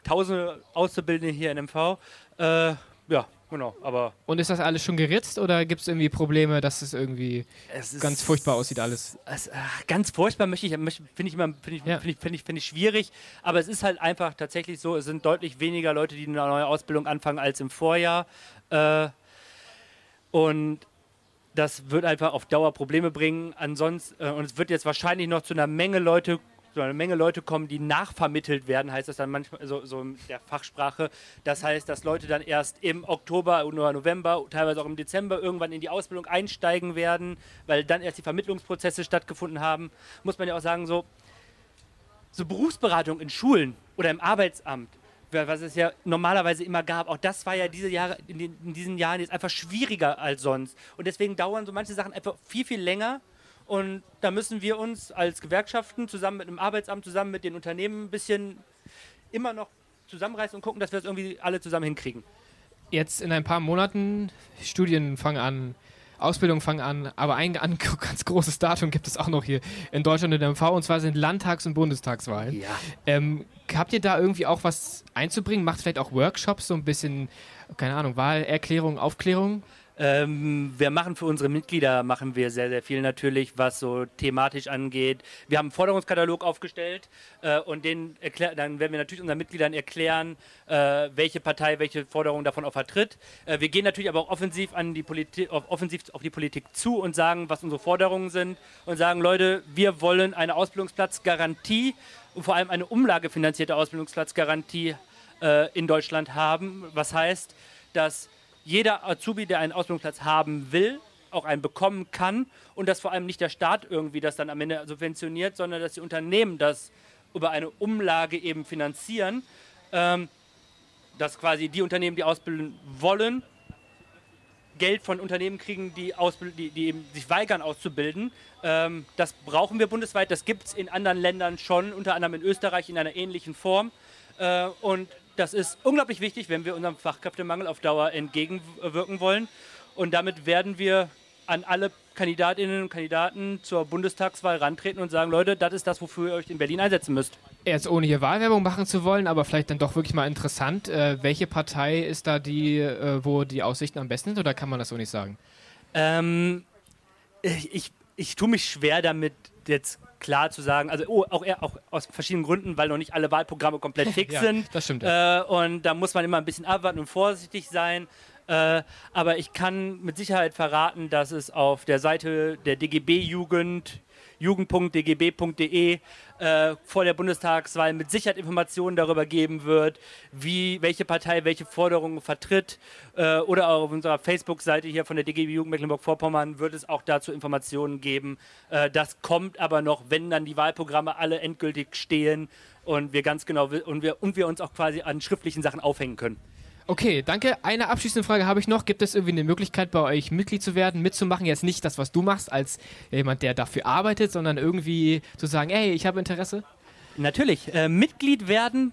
tausende Auszubildende hier in MV. Äh, ja, genau. Aber Und ist das alles schon geritzt oder gibt es irgendwie Probleme, dass es irgendwie es ganz furchtbar aussieht alles? Es, ach, ganz furchtbar möchte ich, finde ich immer, finde ich, Ja. finde ich, finde ich, finde ich schwierig. Aber es ist halt einfach tatsächlich so, es sind deutlich weniger Leute, die eine neue Ausbildung anfangen als im Vorjahr. Äh, und das wird einfach auf Dauer Probleme bringen. Ansonsten, äh, und es wird jetzt wahrscheinlich noch zu einer Menge Leute, zu einer Menge Leute kommen, die nachvermittelt werden, heißt das dann manchmal so, so in der Fachsprache. Das heißt, dass Leute dann erst im Oktober oder November, teilweise auch im Dezember irgendwann in die Ausbildung einsteigen werden, weil dann erst die Vermittlungsprozesse stattgefunden haben. Muss man ja auch sagen, so, so Berufsberatung in Schulen oder im Arbeitsamt, wa- was es ja normalerweise immer gab, auch das war ja diese Jahre, in, den, in diesen Jahren jetzt einfach schwieriger als sonst. Und deswegen dauern so manche Sachen einfach viel, viel länger. Und da müssen wir uns als Gewerkschaften zusammen mit dem Arbeitsamt, zusammen mit den Unternehmen ein bisschen immer noch zusammenreißen und gucken, dass wir das irgendwie alle zusammen hinkriegen. Jetzt in ein paar Monaten Studien fangen an, Ausbildung fangen an, aber ein an, (laughs) ganz großes Datum gibt es auch noch hier in Deutschland in der MV und zwar sind Landtags- und Bundestagswahlen. Ja. Ähm, habt ihr da irgendwie auch was einzubringen? Macht vielleicht auch Workshops, so ein bisschen, keine Ahnung, Wahlerklärung, Aufklärung? Ähm, wir machen für unsere Mitglieder machen wir sehr, sehr viel natürlich, was so thematisch angeht. Wir haben einen Forderungskatalog aufgestellt äh, und den erklär, dann werden wir natürlich unseren Mitgliedern erklären, äh, welche Partei welche Forderung davon auch vertritt. Äh, wir gehen natürlich aber auch offensiv, an die auf, offensiv auf die Politik zu und sagen, was unsere Forderungen sind und sagen, Leute, wir wollen eine Ausbildungsplatzgarantie und vor allem eine umlagefinanzierte Ausbildungsplatzgarantie äh, in Deutschland haben. Was heißt, dass jeder Azubi, der einen Ausbildungsplatz haben will, auch einen bekommen kann und dass vor allem nicht der Staat irgendwie das dann am Ende subventioniert, sondern dass die Unternehmen das über eine Umlage eben finanzieren, ähm, dass quasi die Unternehmen, die ausbilden wollen, Geld von Unternehmen kriegen, die, die, die sich weigern auszubilden. Ähm, das brauchen wir bundesweit, das gibt es in anderen Ländern schon, unter anderem in Österreich in einer ähnlichen Form. Äh, und das ist unglaublich wichtig, wenn wir unserem Fachkräftemangel auf Dauer entgegenwirken wollen. Und damit werden wir an alle Kandidatinnen und Kandidaten zur Bundestagswahl rantreten und sagen, Leute, das ist das, wofür ihr euch in Berlin einsetzen müsst. Jetzt ohne hier Wahlwerbung machen zu wollen, aber vielleicht dann doch wirklich mal interessant, äh, welche Partei ist da die, äh, wo die Aussichten am besten sind oder kann man das so nicht sagen? Ähm, ich, ich, ich tue mich schwer damit, jetzt klar zu sagen, also oh, auch, eher, auch aus verschiedenen Gründen, weil noch nicht alle Wahlprogramme komplett (laughs) fix Ja, sind. das stimmt, Äh, und da muss man immer ein bisschen abwarten und vorsichtig sein. Äh, aber ich kann mit Sicherheit verraten, dass es auf der Seite der DGB-Jugend jugend.dgb.de äh, vor der Bundestagswahl mit Sicherheit Informationen darüber geben wird, wie welche Partei welche Forderungen vertritt. Äh, oder auch auf unserer Facebook-Seite hier von der DGB Jugend Mecklenburg-Vorpommern wird es auch dazu Informationen geben. Äh, das kommt aber noch, wenn dann die Wahlprogramme alle endgültig stehen und wir ganz genau und wir, und wir uns auch quasi an schriftlichen Sachen aufhängen können. Okay, danke. Eine abschließende Frage habe ich noch. Gibt es irgendwie eine Möglichkeit, bei euch Mitglied zu werden, mitzumachen? Jetzt nicht das, was du machst, als jemand, der dafür arbeitet, sondern irgendwie zu sagen, ey, ich habe Interesse? Natürlich. Äh, Mitglied werden.dgb.de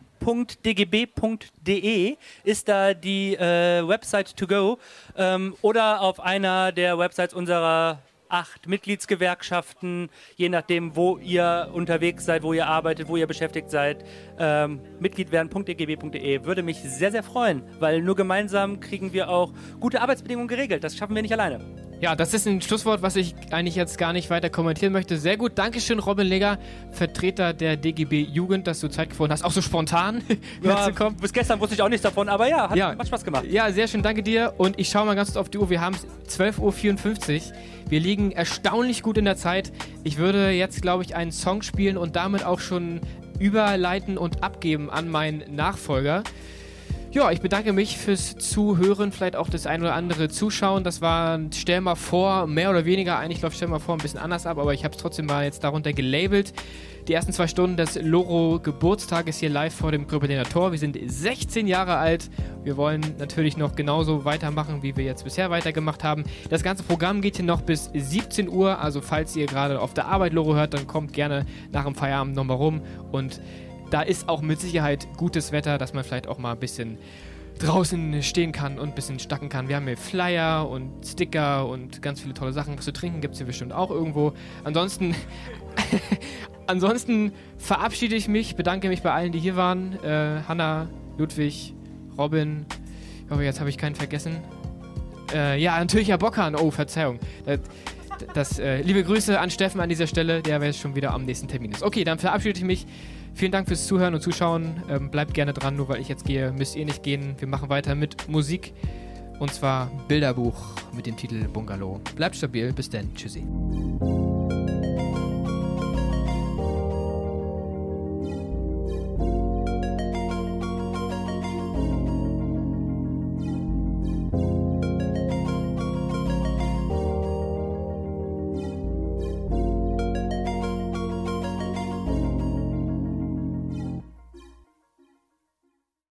ist da die äh, Website to go. Ähm, oder auf einer der Websites unserer acht Mitgliedsgewerkschaften, je nachdem, wo ihr unterwegs seid, wo ihr arbeitet, wo ihr beschäftigt seid. Ähm, Mitglied werden.dgb.de würde mich sehr, sehr freuen, weil nur gemeinsam kriegen wir auch gute Arbeitsbedingungen geregelt. Das schaffen wir nicht alleine. Ja, das ist ein Schlusswort, was ich eigentlich jetzt gar nicht weiter kommentieren möchte. Sehr gut. Dankeschön, Robin Leger, Vertreter der DGB Jugend, dass du Zeit gefunden hast, auch so spontan (laughs) ja, kommen. Bis gestern wusste ich auch nichts davon, aber ja, hat, ja. Spaß gemacht. Ja, sehr schön. Danke dir. Und ich schaue mal ganz kurz auf die Uhr. Wir haben 12.54 Uhr. Wir liegen erstaunlich gut in der Zeit. Ich würde jetzt, glaube ich, einen Song spielen und damit auch schon überleiten und abgeben an meinen Nachfolger. Ja, ich bedanke mich fürs Zuhören, vielleicht auch das ein oder andere Zuschauen. Das war Stell mal vor, mehr oder weniger, eigentlich läuft Stell mal vor ein bisschen anders ab, aber ich habe es trotzdem mal jetzt darunter gelabelt. Die ersten zwei Stunden des Loro Geburtstages hier live vor dem Gröberliner Tor. Wir sind 16 Jahre alt. Wir wollen natürlich noch genauso weitermachen, wie wir jetzt bisher weitergemacht haben. Das ganze Programm geht hier noch bis 17 Uhr. Also falls ihr gerade auf der Arbeit Loro hört, dann kommt gerne nach dem Feierabend nochmal rum und da ist auch mit Sicherheit gutes Wetter, dass man vielleicht auch mal ein bisschen draußen stehen kann und ein bisschen stacken kann. Wir haben hier Flyer und Sticker und ganz viele tolle Sachen. Was zu trinken gibt es hier bestimmt auch irgendwo. Ansonsten, (laughs) ansonsten verabschiede ich mich, bedanke mich bei allen, die hier waren. Äh, Hanna, Ludwig, Robin. Ich hoffe, jetzt habe ich keinen vergessen. Äh, ja, natürlich Herr Bockern. Oh, Verzeihung. Das, das äh, liebe Grüße an Steffen an dieser Stelle, der jetzt schon wieder am nächsten Termin ist. Okay, dann verabschiede ich mich. Vielen Dank fürs Zuhören und Zuschauen. Ähm, bleibt gerne dran, nur weil ich jetzt gehe, müsst ihr nicht gehen. Wir machen weiter mit Musik. Und zwar Bilderbuch mit dem Titel Bungalow. Bleibt stabil, bis dann. Tschüssi.